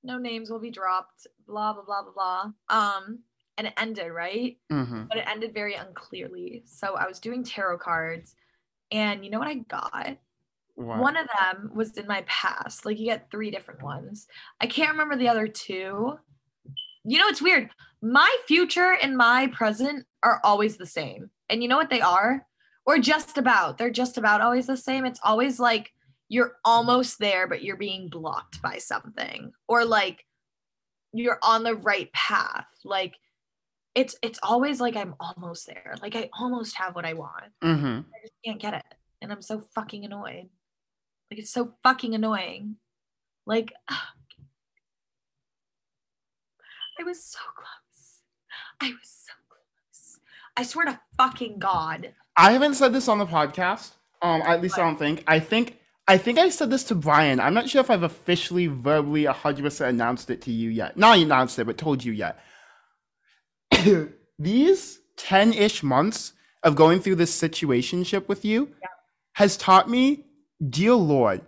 No names will be dropped blah blah blah blah blah. Um and it ended right? Hmm but it ended very unclearly. So i was doing tarot cards and you know what i got What? one of them was in my past. Like you get three different ones. I can't remember the other two. You know, it's weird. My future and my present are always the same. And you know what they are? or just about. They're just about always the same. It's always like you're almost there, but you're being blocked by something, or like you're on the right path. Like it's it's always like I'm almost there. Like I almost have what I want. Mm-hmm. I just can't get it, and I'm so fucking annoyed. Like it's so fucking annoying. Like I was so close. I was so close. I swear to fucking God. I haven't said this on the podcast. Um, at least I don't think. I think I think I said this to Brian. I'm not sure if I've officially, verbally, 100% announced it to you yet. Not announced it, but told you yet. These 10 ish months of going through this situationship with you Yeah. has taught me, dear Lord,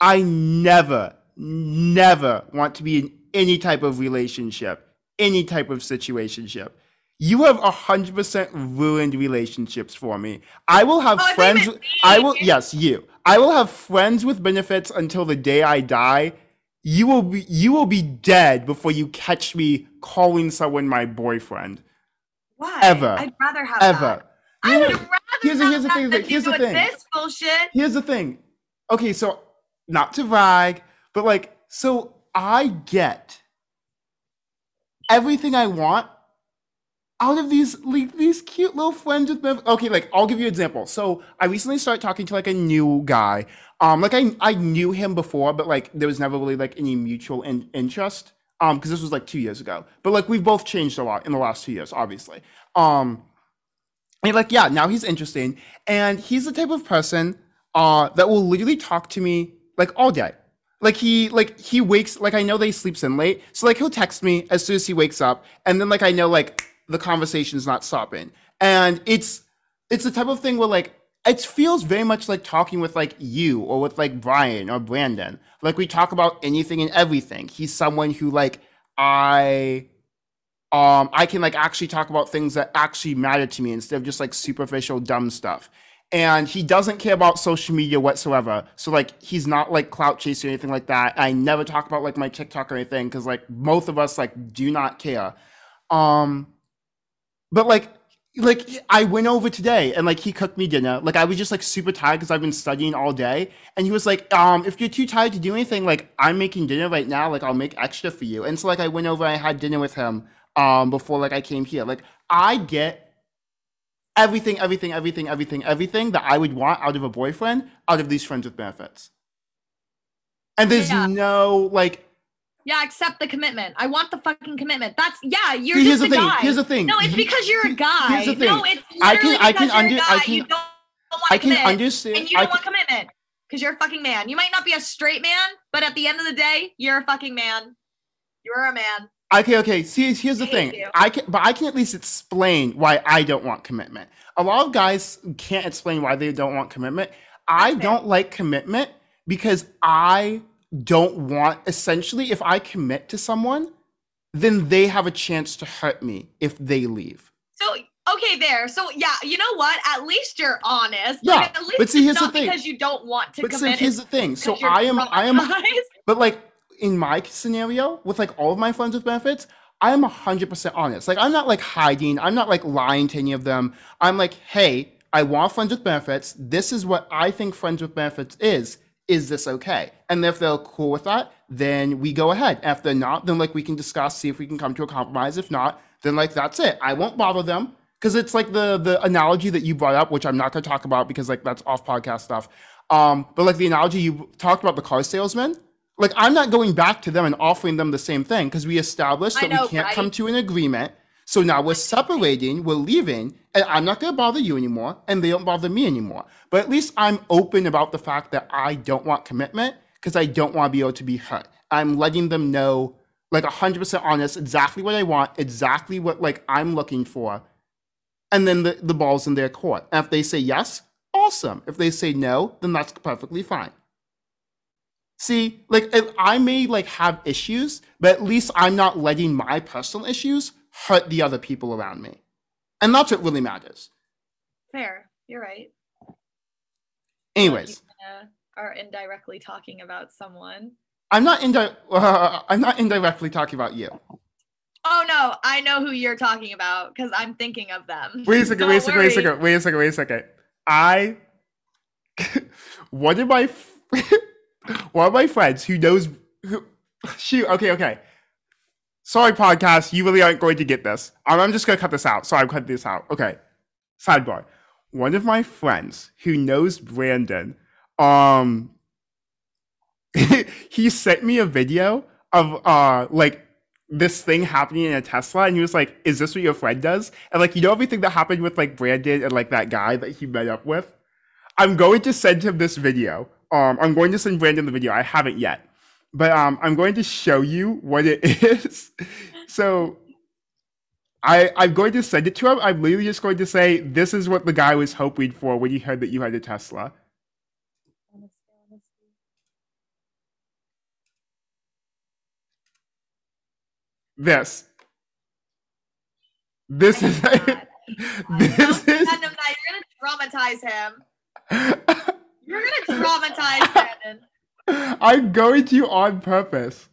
I never, never want to be in any type of relationship, any type of situationship. You have 100% ruined relationships for me. I will have Oh, I thought you friends. I will, yes, you. I will have friends with benefits until the day I die. You will be you will be dead before you catch me calling someone my boyfriend. Why? Ever. I'd rather have Ever. that. I would rather Here's have here's the thing, here's the thing. This bullshit. Here's the thing. Okay, so not to brag, but like, so I get everything I want out of these like, these cute little friends with benefits. Okay, like I'll give you an example. So I recently started talking to like a new guy. Um, like I I knew him before, but like there was never really like any mutual in- interest. Um, because this was like two years ago. But like we've both changed a lot in the last two years, obviously. Um, and like yeah, now he's interesting, and he's the type of person uh that will literally talk to me like all day. Like he like he wakes like I know that he sleeps in late, so like he'll text me as soon as he wakes up, and then like I know like the conversation's not stopping, and it's it's the type of thing where like it feels very much like talking with like you or with like Brian or Brandon. Like we talk about anything and everything. He's someone who like I um I can like actually talk about things that actually matter to me instead of just like superficial dumb stuff. And he doesn't care about social media whatsoever. So like he's not like clout chasing or anything like that. I never talk about like my TikTok or anything because like both of us like do not care. Um but like like I went over today and like he cooked me dinner. Like I was just like super tired because I've been studying all day. And he was like, um, if you're too tired to do anything, like I'm making dinner right now, like I'll make extra for you. And so like I went over, I had dinner with him um before like I came here. Like I get everything, everything, everything, everything, everything that I would want out of a boyfriend out of these friends with benefits. And there's Yeah. no like Yeah, accept the commitment. I want the fucking commitment. That's yeah. You're See, here's just the a thing. guy. Here's the thing. No, it's because you're a guy. here's the thing. No, it's I literally can- I because can you're under- a I guy. can- you don't, don't I can commit, understand and you don't want can- commitment because you're a fucking man. You might not be a straight man, but at the end of the day, you're a fucking man. You're a man. Okay, okay. See, here's the hate thing. you. I can, but I can at least explain why I don't want commitment. A lot of guys can't explain why they don't want commitment. I fair. don't like commitment because I don't want. Essentially, if I commit to someone, then they have a chance to hurt me if they leave. So okay, there. So yeah, you know what? At least you're honest. Yeah, Like, at least but see, it's here's the not thing. because you don't want to But see, here's the thing. So I am, I am. But like in my scenario, with like all of my friends with benefits, I am hundred percent honest. Like I'm not like hiding. I'm not like lying to any of them. I'm like, hey, I want friends with benefits. This is what I think friends with benefits is. Is this okay? And if they're cool with that, then we go ahead. If they're not, then like we can discuss, see if we can come to a compromise. If not, then like that's it. I won't bother them because it's like the the analogy that you brought up, which I'm not going to talk about because like that's off podcast stuff. Um, but like the analogy you talked about the car salesman, like I'm not going back to them and offering them the same thing because we established I that know, we can't right? come to an agreement. So now we're separating, we're leaving, and I'm not going to bother you anymore, and they don't bother me anymore. But at least I'm open about the fact that I don't want commitment because I don't want to be able to be hurt. I'm letting them know, like 100% honest, exactly what I want, exactly what like I'm looking for, and then the, the ball's in their court. And if they say yes, awesome. If they say no, then that's perfectly fine. See, like I may like have issues, but at least I'm not letting my personal issues hurt the other people around me. And that's what really matters. Fair. You're right. Anyways, You are indirectly talking about someone. I'm not indi- uh, I'm not indirectly talking about you. Oh no, I know who you're talking about because I'm thinking of them. Wait a second, wait a second, wait a second, wait a second, wait a second. I what did my one of my friends who knows who, shoot okay okay sorry podcast you really aren't going to get this I'm, I'm just gonna cut this out sorry I'm cutting this out okay sidebar one of my friends who knows Brandon um he sent me a video of uh like this thing happening in a Tesla, and he was like, "Is this what your friend does?" And like, you know, everything that happened with like Brandon and like that guy that he met up with. I'm going to send him this video. Um, I'm going to send Brandon the video. I haven't yet, but um, I'm going to show you what it is. so, I I'm going to send it to him. I'm literally just going to say, "This is what the guy was hoping for when he heard that you had a Tesla." This. This is. this is. You're gonna traumatize him. You're gonna traumatize Brandon. I'm going to on purpose.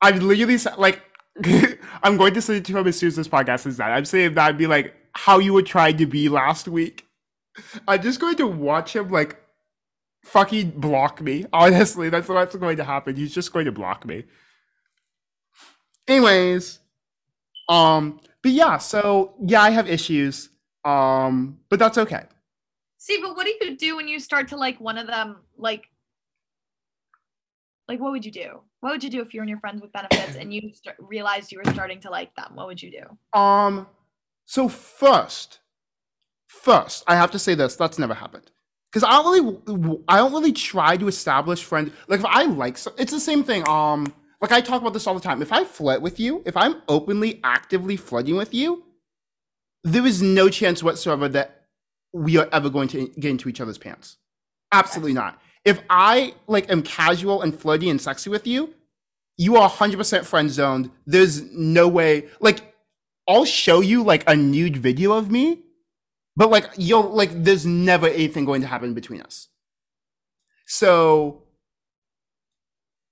I'm literally like, I'm going to say to him as soon as this podcast is done. I'm saying that'd be like how you were trying to be last week. I'm just going to watch him like fucking block me. Honestly, that's what's going to happen. He's just going to block me. Anyways, um, but yeah, so yeah, I have issues. Um, but that's okay. See, but what do you do when you start to like one of them? Like, like what would you do? What would you do if you and your friends with benefits and you st- realized you were starting to like them? What would you do? Um, so first, first, I have to say this. That's never happened because I don't really, I don't really try to establish friends. Like if I like, so, it's the same thing. Um, like I talk about this all the time. If I flirt with you, if I'm openly, actively flirting with you, there is no chance whatsoever that we are ever going to get into each other's pants. Absolutely not. If I like am casual and flirty and sexy with you, you are 100% friend zoned. There's no way. Like, I'll show you like a nude video of me, but like you'll like there's never anything going to happen between us. So,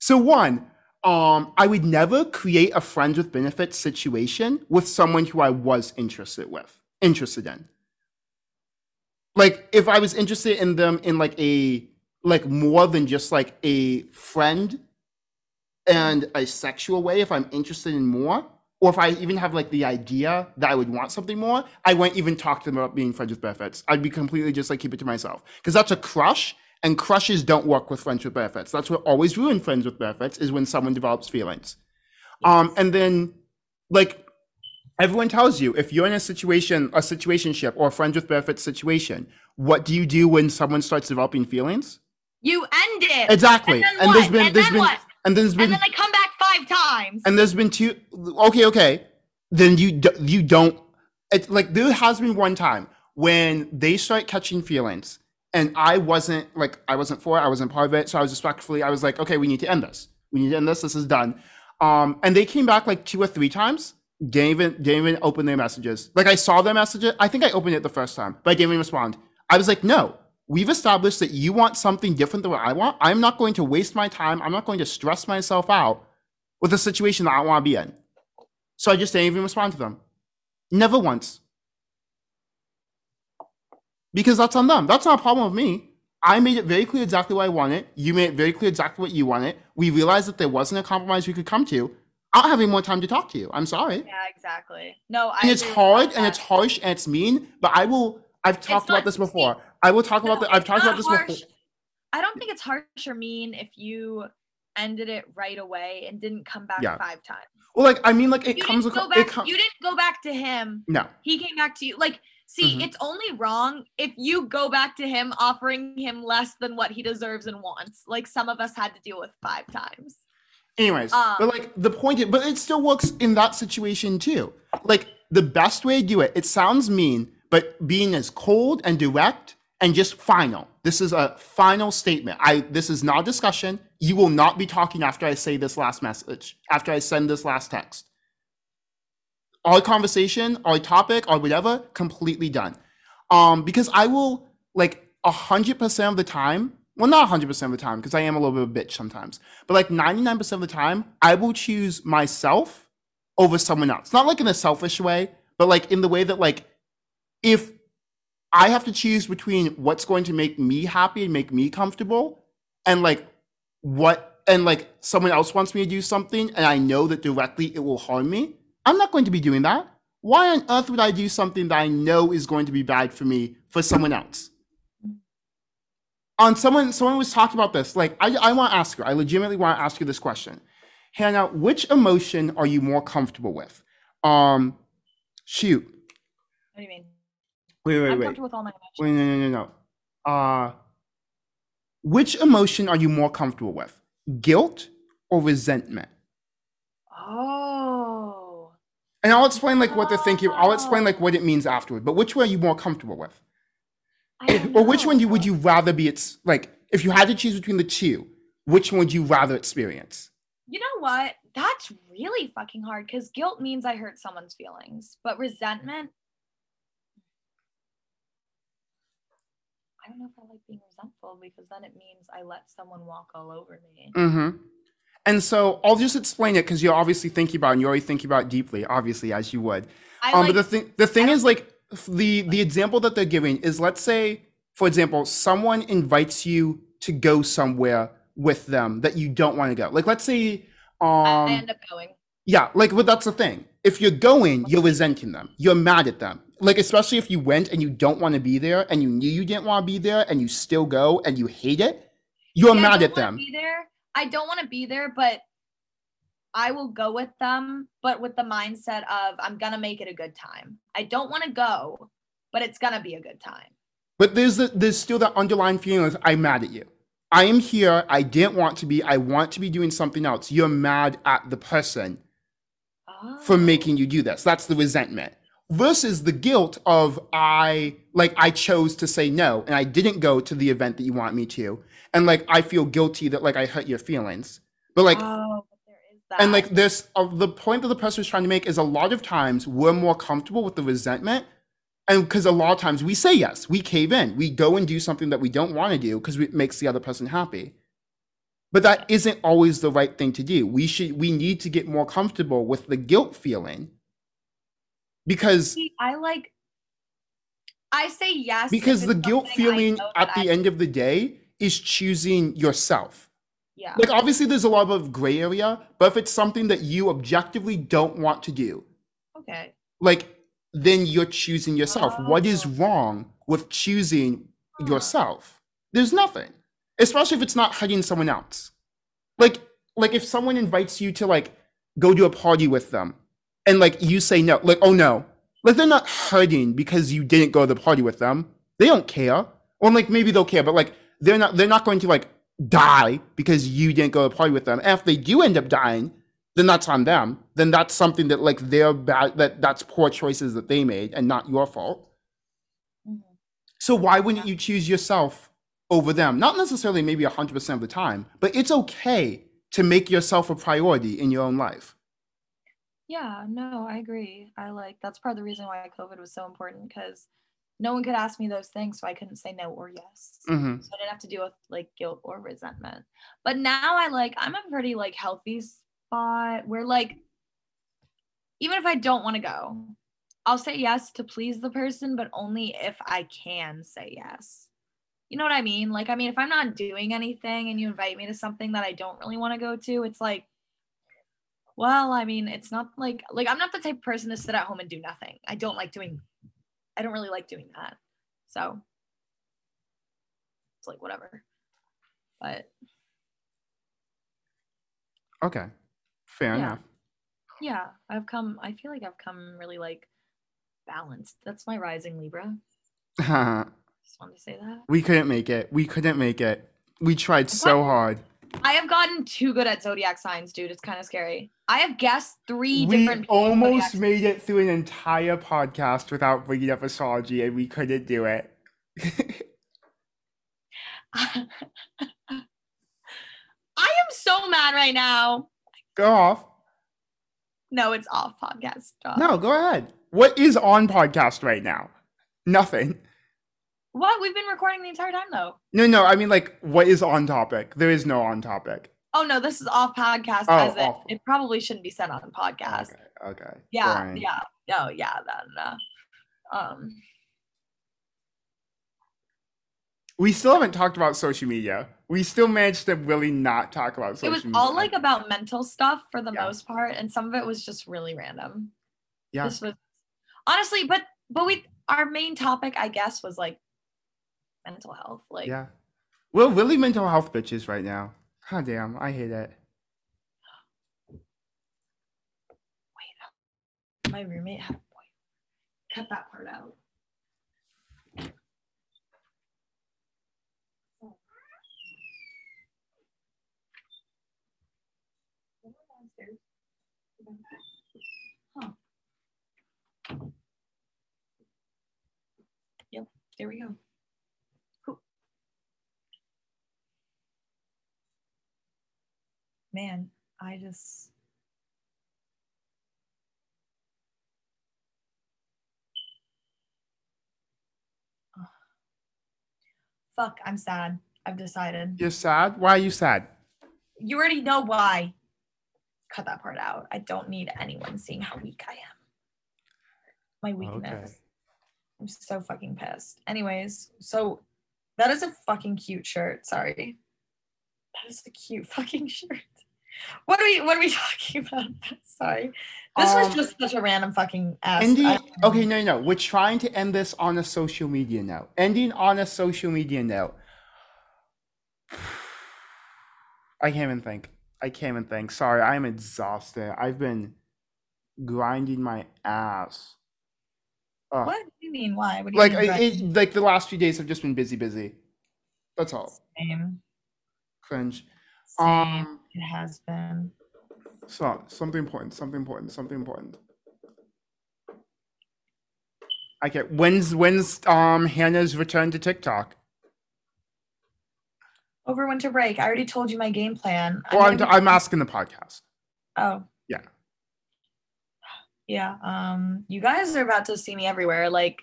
so one, um, I would never create a friends with benefits situation with someone who I was interested with, interested in. Like if I was interested in them in like a like more than just like a friend and a sexual way, if I'm interested in more, or if I even have like the idea that I would want something more, I won't even talk to them about being friends with benefits. I'd be completely just like keep it to myself because that's a crush and crushes don't work with friends with benefits. That's what always ruins friends with benefits is when someone develops feelings. Um, and then like everyone tells you if you're in a situation, a situationship or a friends with benefits situation, what do you do when someone starts developing feelings? You end it. Exactly. And, then And what? there's been and there's then been what? and there's been And then they come back five times. and there's been two okay okay then you you don't it, like there has been one time when they start catching feelings and i wasn't like i wasn't for it i wasn't part of it so i was respectfully i was like okay we need to end this we need to end this this is done um and they came back like two or three times didn't even didn't even open their messages like i saw their messages i think i opened it the first time but i didn't even respond i was like no we've established that you want something different than what i want i'm not going to waste my time i'm not going to stress myself out with a situation that I want to be in. So I just didn't even respond to them. Never once. Because that's on them. That's not a problem with me. I made it very clear exactly what I wanted. You made it very clear exactly what you wanted. We realized that there wasn't a compromise we could come to. I don't have any more time to talk to you. I'm sorry. yeah, exactly. No, I And it's hard and it's harsh and it's mean, but I will I've talked about this before. I will talk about No, the, I've talked about this harsh. before. I don't think it's harsh or mean if you ended it right away and didn't come back Yeah. five times. Well, like I mean like it you comes didn't go it back. com- you didn't go back to him. No. He came back to you. Like, see, Mhm. it's only wrong if you go back to him offering him less than what he deserves and wants. Like some of us had to deal with five times. Anyways, Um, but like the point, is, but it still works in that situation too. Like the best way to do it, it sounds mean, but being as cold and direct and just final. This is a final statement. I this is not a discussion. You will not be talking after I say this last message, after I send this last text. Our conversation, our topic, or whatever, completely done. Um, because I will like a hundred percent of the time. Well, not a hundred percent of the time, because I am a little bit of a bitch sometimes. But like ninety nine percent of the time, I will choose myself over someone else. Not like in a selfish way, but like in the way that like if I have to choose between what's going to make me happy and make me comfortable and like what and like someone else wants me to do something and I know that directly it will harm me, I'm not going to be doing that. Why on earth would I do something that I know is going to be bad for me for someone else? On someone someone was talking about this. Like I, I want to ask you, I legitimately want to ask you this question. Hannah, which emotion are you more comfortable with? Um shoot. What do you mean? Wait, wait, wait. I'm wait. comfortable with all my emotions. Wait, no, no, no, no. Uh, which emotion are you more comfortable with? Guilt or resentment? Oh. And I'll explain like what they're thinking. I'll explain like what it means afterward. But which one are you more comfortable with? Or which one you, would you rather be? It's like if you had to choose between the two, which one would you rather experience? You know what? That's really fucking hard because guilt means I hurt someone's feelings, but resentment. I don't know if I like being resentful because then it means I let someone walk all over me. Mm-hmm. And so I'll just explain it because you're obviously thinking about it and you're already thinking about it deeply, obviously as you would. I um, like, but the thing, the thing is, like the the example that they're giving is, let's say, for example, someone invites you to go somewhere with them that you don't want to go. Like, let's say, I um, end up going. yeah, like, but that's the thing. If you're going, you're resenting them. You're mad at them. Like, especially if you went and you don't want to be there, and you knew you didn't want to be there, and you still go and you hate it, you're Yeah, I mad don't at them. Be there. I don't want to be there, but I will go with them, but with the mindset of I'm gonna make it a good time. I don't want to go, but it's gonna be a good time. But there's the, there's still that underlying feeling of I'm mad at you. I am here. I didn't want to be. I want to be doing something else. You're mad at the person for Oh. making you do this. That's the resentment. Versus the guilt of I like I chose to say no and I didn't go to the event that you want me to. And like I feel guilty that like I hurt your feelings. But like oh, but there is that. and like this uh, the point that the person was trying to make is a lot of times we're more comfortable with the resentment and because a lot of times we say yes we cave in we go and do something that we don't want to do because it makes the other person happy but that isn't always the right thing to do we should we need to get more comfortable with the guilt feeling because See, I like. I say yes because the guilt feeling at the I- end of the day is choosing yourself Yeah. like obviously there's a lot of gray area but if it's something that you objectively don't want to do Okay. like then you're choosing yourself what is Oh. wrong with choosing Huh. yourself there's nothing especially if it's not hurting someone else like like if someone invites you to like go to a party with them and like you say no like oh no like they're not hurting because you didn't go to the party with them they don't care or like maybe they'll care but like they're not they're not going to like die because you didn't go to party with them and if they do end up dying then that's on them then that's something that like they're bad that that's poor choices that they made and not your fault Mhm. so why wouldn't you choose yourself over them? Not necessarily maybe 100% of the time, but it's okay to make yourself a priority in your own life. Yeah, no, I agree. I like that's part of the reason why COVID was so important because no one could ask me those things, so I couldn't say no or yes. hmm So I didn't have to deal with like guilt or resentment. But now I like I'm a pretty like healthy spot where like even if I don't want to go, I'll say yes to please the person, but only if I can say yes. You know what I mean? Like I mean if I'm not doing anything and you invite me to something that I don't really want to go to, it's like well, I mean, it's not like like I'm not the type of person to sit at home and do nothing. I don't like doing I don't really like doing that. So it's like whatever. But Okay. Fair Yeah. enough. yeah, I've come I feel like I've come really like balanced. That's my rising Libra. Just wanted to say that. we couldn't make it. We couldn't make it. We tried so hard. I have gotten too good at zodiac signs, dude. It's kind of scary. I have guessed three We different people's almost made it through an entire podcast without bringing up astrology, and we couldn't do it. I am so mad right now. go off. No, it's off podcast. Stop. No, go ahead. What is on podcast right now? Nothing. What? We've been recording the entire time though. No, no. I mean, like, what is on topic? There is no on topic. Oh no, this is off podcast. Oh, as it, off. it probably shouldn't be said on podcast. Okay. Okay. Yeah, fine. yeah, oh yeah, then uh, um, We still haven't talked about social media. We still managed to really not talk about social media. it was media. all like about mental stuff for the Yeah. most part, and some of it was just really random. yeah. This was honestly, but but we our main topic, I guess, was like mental health. Like Yeah. We're really mental health bitches right now. God damn, I hate it. Wait, uh, my roommate had a point. Cut that part out. Huh. Yep, there we go. Man, I just fuck, I'm sad. I've decided. You're sad? Why are you sad? You already know why. Cut that part out. I don't need anyone seeing how weak I am. My weakness. Okay. I'm so fucking pissed. Anyways, so that is a fucking cute shirt. Sorry. That is a cute fucking shirt. What are we what are we talking about? Sorry. This Um, was just such a random fucking ass. Ending, I- okay, no, no, we're trying to end this on a social media note. Ending on a social media note. I can't even think. I can't even think. Sorry, I'm exhausted. I've been grinding my ass. What do you mean? Why? What do you Like, mean? It, like the last few days have just been busy, busy. That's all. Same. Cringe. Same. Um, it has been. so something important, something important, something important. Okay, when's when's um Hannah's return to TikTok? Over winter break. I already told you my game plan. Well, I'm, gonna I'm asking the podcast. Oh. Yeah. Yeah. Um, you guys are about to see me everywhere. Like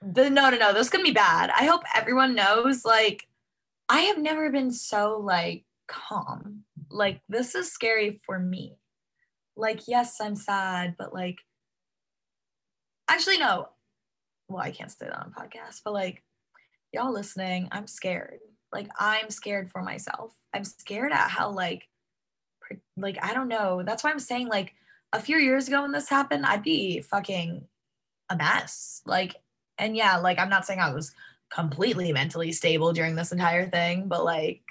the no no no, this is gonna be bad. I hope everyone knows, like, I have never been so like calm. Like, this is scary for me. Like, yes, I'm sad, but like actually no. Well, I can't say that on a podcast, but like y'all listening, I'm scared. Like I'm scared for myself. I'm scared at how like like I don't know. That's why I'm saying like a few years ago when this happened, I'd be fucking a mess. Like and yeah, like I'm not saying I was completely mentally stable during this entire thing, but like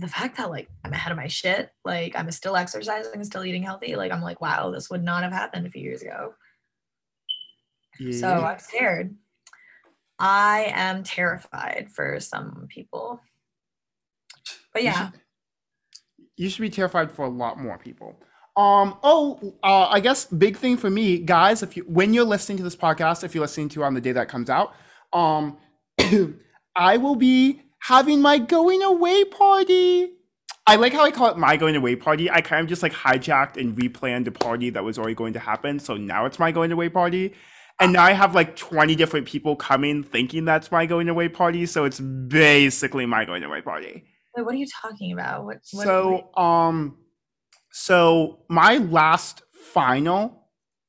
the fact that like I'm ahead of my shit, like I'm still exercising and still eating healthy, like I'm like, wow, this would not have happened a few years ago. So I'm scared. I am terrified for some people. But You yeah, should- You should be terrified for a lot more people. Um. Oh, uh, I guess big thing for me, guys. If you when you're listening to this podcast, if you're listening to it on the day that comes out, um, I will be having my going away party. I like how I call it my going away party. I kind of just like hijacked and replanned a party that was already going to happen. So now it's my going away party. And now I have like 20 different people coming thinking that's my going away party. So it's basically my going away party. Wait, what are you talking about? What, what So, um, so my last final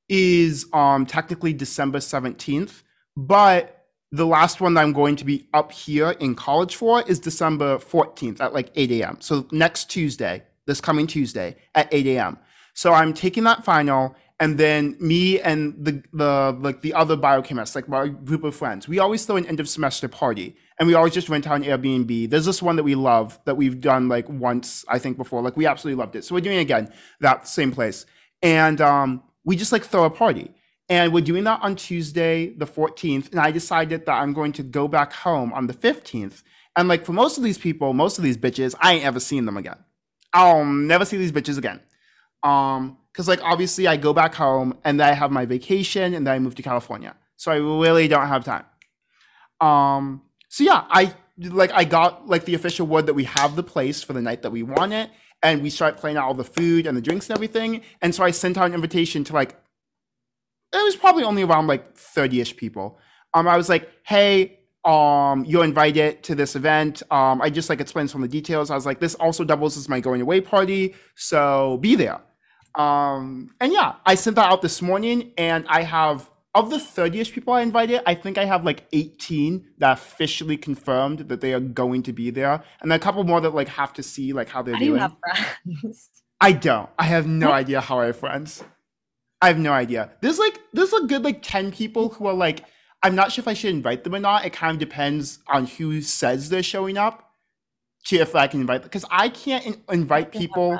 is um technically December 17th, but the last one that I'm going to be up here in college for is December 14th at like 8 a.m. So next Tuesday, this coming Tuesday at 8 a.m. So I'm taking that final, and then me and the the like the other biochemists, like my group of friends, we always throw an end of semester party, and we always just rent out an Airbnb. There's this one that we love that we've done like once, I think before. Like we absolutely loved it. So we're doing it again that same place, and um, we just like throw a party. And we're doing that on Tuesday, the 14th. And I decided that I'm going to go back home on the 15th. And like for most of these people, most of these bitches, I ain't ever seen them again. I'll never see these bitches again. Um, because like obviously I go back home and then I have my vacation and then I move to California. So I really don't have time. Um, so yeah, I like I got like the official word that we have the place for the night that we want it, and we start playing out all the food and the drinks and everything. And so I sent out an invitation to like it was probably only around like 30-ish people. Um, I was like, hey, um, you're invited to this event. Um, I just like explained some of the details. I was like, this also doubles as my going away party, so be there. Um, and yeah, I sent that out this morning, and I have of the 30ish people I invited, I think I have like 18 that officially confirmed that they are going to be there, and then a couple more that like have to see like how they're do doing. you have friends? I don't. I have no idea how I have friends. I have no idea. There's like there's a good like 10 people who are like I'm not sure if I should invite them or not. It kind of depends on who says they're showing up to if I can invite because I can't in- invite people.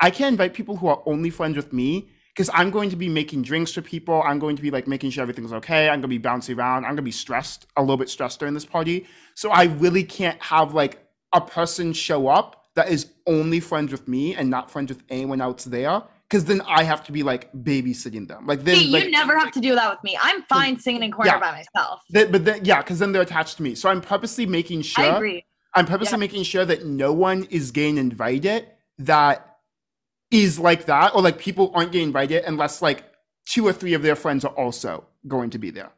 I can't invite people who are only friends with me because I'm going to be making drinks for people. I'm going to be like making sure everything's okay. I'm going to be bouncing around. I'm going to be stressed, a little bit stressed during this party. So I really can't have like a person show up that is only friends with me and not friends with anyone else there. Because then I have to be like babysitting them. Like then, like, you never have to do that with me. I'm fine singing in corner Yeah. by myself. then- but then, yeah, because then they're attached to me. So I'm purposely making sure. I agree. I'm purposely Yeah. making sure that no one is getting invited that is like that, or like people aren't getting invited unless like two or three of their friends are also going to be there.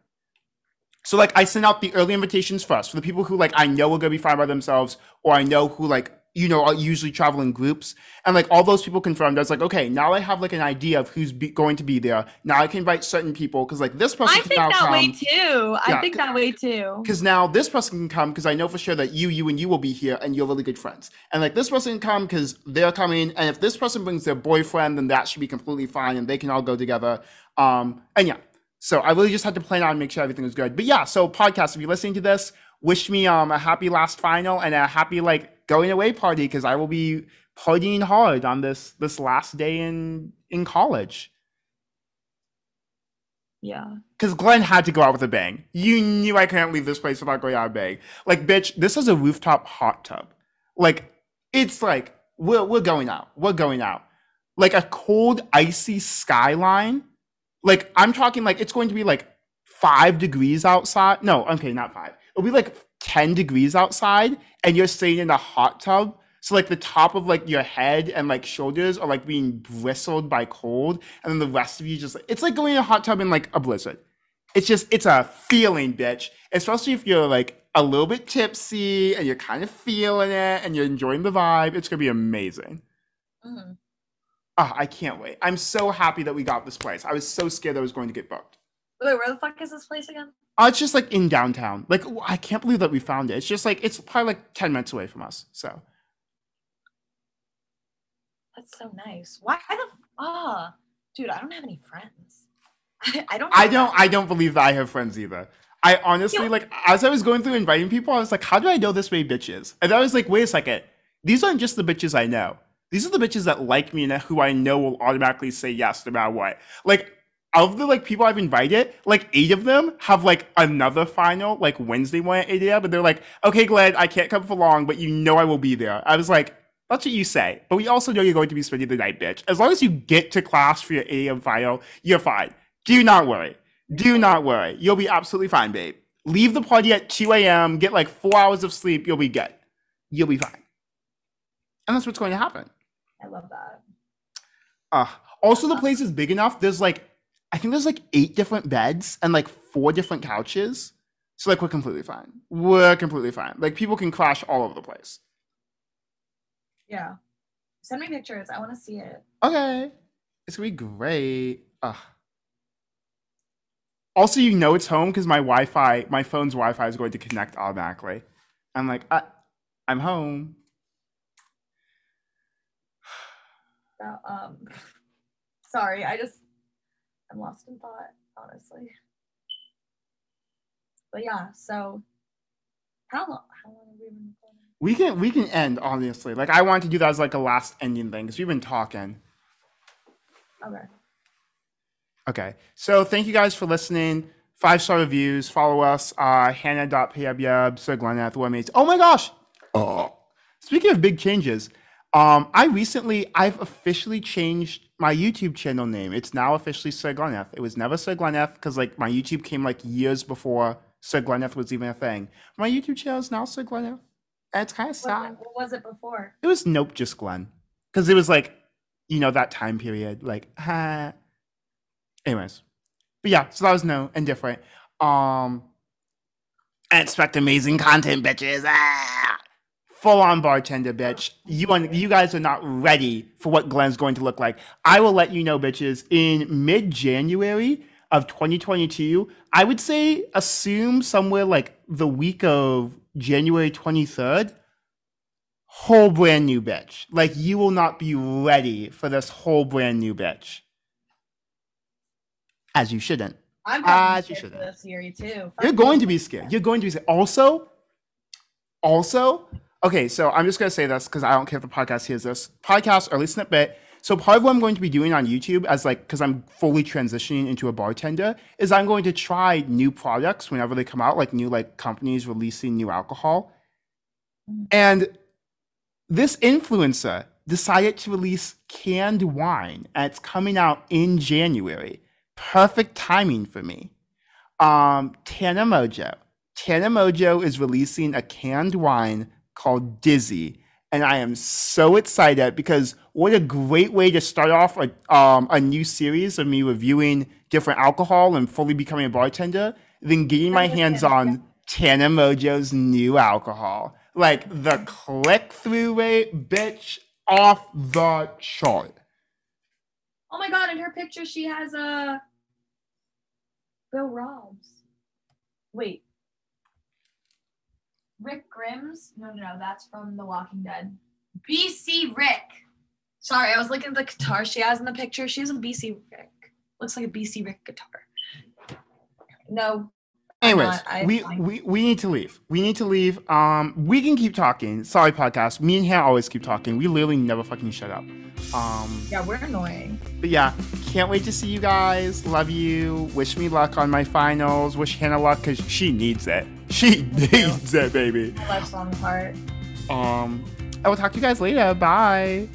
So like I send out the early invitations first for the people who like I know are gonna be fine by themselves, or I know who like you know are usually travel in groups, and like all those people confirmed. I was like, okay, now I have like an idea of who's be- going to be there. Now I can invite certain people because like this person I think that come. way too. I Yeah, think that way too. Because now this person can come because I know for sure that you, you, and you will be here and you're really good friends. And like this person can come because they're coming. And if this person brings their boyfriend, then that should be completely fine and they can all go together. Um, and yeah, so I really just had to plan out and make sure everything was good. But yeah, so podcast, if you're listening to this, wish me um a happy last final and a happy like going away party because I will be partying hard on this this last day in in college. Yeah. Because Glen had to go out with a bang. You knew I couldn't leave this place without going out with a bang. Like, bitch, this is a rooftop hot tub. Like, it's like, we're, we're going out. We're going out. Like a cold, icy skyline. Like, I'm talking like it's going to be like five degrees outside. No, okay, not five. It'll be like 10 degrees outside, and you're sitting in a hot tub. So like the top of like your head and like shoulders are like being bristled by cold, and then the rest of you just it's like going in a hot tub in like a blizzard. It's just it's a feeling, bitch. Especially if you're like a little bit tipsy and you're kind of feeling it and you're enjoying the vibe. It's gonna be amazing. Mhm. Ah, I can't wait. I'm so happy that we got this place. I was so scared that I was going to get booked. Wait, where the fuck is this place again? Uh, it's just like in downtown. Like I can't believe that we found it. It's just like it's probably like ten minutes away from us. So That's so nice. Why the ah, dude? I don't have any friends. I, I don't. I don't. I don't believe that I have friends either. I honestly Yo. like as I was going through inviting people, I was like, how do I know this many bitches? And I was like, wait a second. These aren't just the bitches I know. These are the bitches that like me and who I know will automatically say yes no matter what. Like of the like people I've invited, like eight of them have like another final like Wednesday one at 8 a.m. But they're like, okay, Glen, I can't come for long, but you know I will be there. I was like, that's what you say. But we also know you're going to be spending the night, bitch. As long as you get to class for your 8 a.m. final, you're fine. Do not worry. Do not worry. You'll be absolutely fine, babe. Leave the party at 2 a.m., get like four hours of sleep, you'll be good. You'll be fine. And that's what's going to happen. I love that. Uh, also, the place is big enough. There's like, I think there's like eight different beds and like four different couches. So, like, we're completely fine. We're completely fine. Like, people can crash all over the place. Yeah. Send me pictures. I want to see it. Okay. It's gonna be great. Ugh. Also, you know it's home because my Wi-Fi, my phone's Wi-Fi is going to connect automatically. I'm like, uh, I'm home. Um, sorry, I just I'm lost in thought, honestly. But yeah, so how long? How long have we been recording? We can we can end honestly. Like I wanted to do that as like a last ending thing because we've been talking. Okay. Okay. So thank you guys for listening. Five star reviews. Follow us. Uh Hannah.payabyab, Sir Glenneth, what mates. Oh my gosh. Oh. Speaking of big changes, um, I recently I've officially changed my YouTube channel name. It's now officially Sir Glenneth. It was never Sir Glenneth because like my YouTube came like years before Sir Glenneth was even a thing. My YouTube channel is now Sir Glenneth. And it's kind of What, sad. what was it before? It was nope, just Glen. Because it was like, you know, that time period. Like, ha. Anyways. But yeah, so that was no and different. Um I expect amazing content, bitches. Ah! Full on bartender, bitch. You un- you guys are not ready for what Glen's going to look like. I will let you know, bitches, in mid January, of 2022, I would say assume somewhere like the week of January 23rd, whole brand new bitch. Like you will not be ready for this whole brand new bitch. As you shouldn't. I'm Ah, probably you scared for shouldn't. this year too. You're going to be scared. You're going to be scared. Also, also, okay, so I'm just gonna say this because I don't care if the podcast hears this. Podcast, early snippet. So part of what I'm going to be doing on YouTube as like because I'm fully transitioning into a bartender is I'm going to try new products whenever they come out, like new like companies releasing new alcohol. And this influencer decided to release canned wine and it's coming out in January. Perfect timing for me um, Tana Mongeau. Tana Mongeau is releasing a canned wine called Dizzy. And I am so excited because what a great way to start off a, um, a new series of me reviewing different alcohol and fully becoming a bartender than getting my hands on Tana Mongeau's new alcohol. Like the click through rate, bitch, off the chart. Oh my god! In her picture, she has a Bill Robs. Wait, Rick Grimes? No, no, no. That's from The Walking Dead. BC Rick. Sorry, I was looking at the guitar she has in the picture. She has a BC Rick. Looks like a BC Rick guitar. No. Anyways, not. I- we, I- we we need to leave. We need to leave. Um, we can keep talking. Sorry, podcast. Me and Hannah always keep talking. We literally never fucking shut up. Um, Yeah, we're annoying. but yeah, can't wait to see you guys. Love you. Wish me luck on my finals. Wish Hannah luck because she needs it. She needs that baby. Falling apart. Um, I will talk to you guys later. Bye.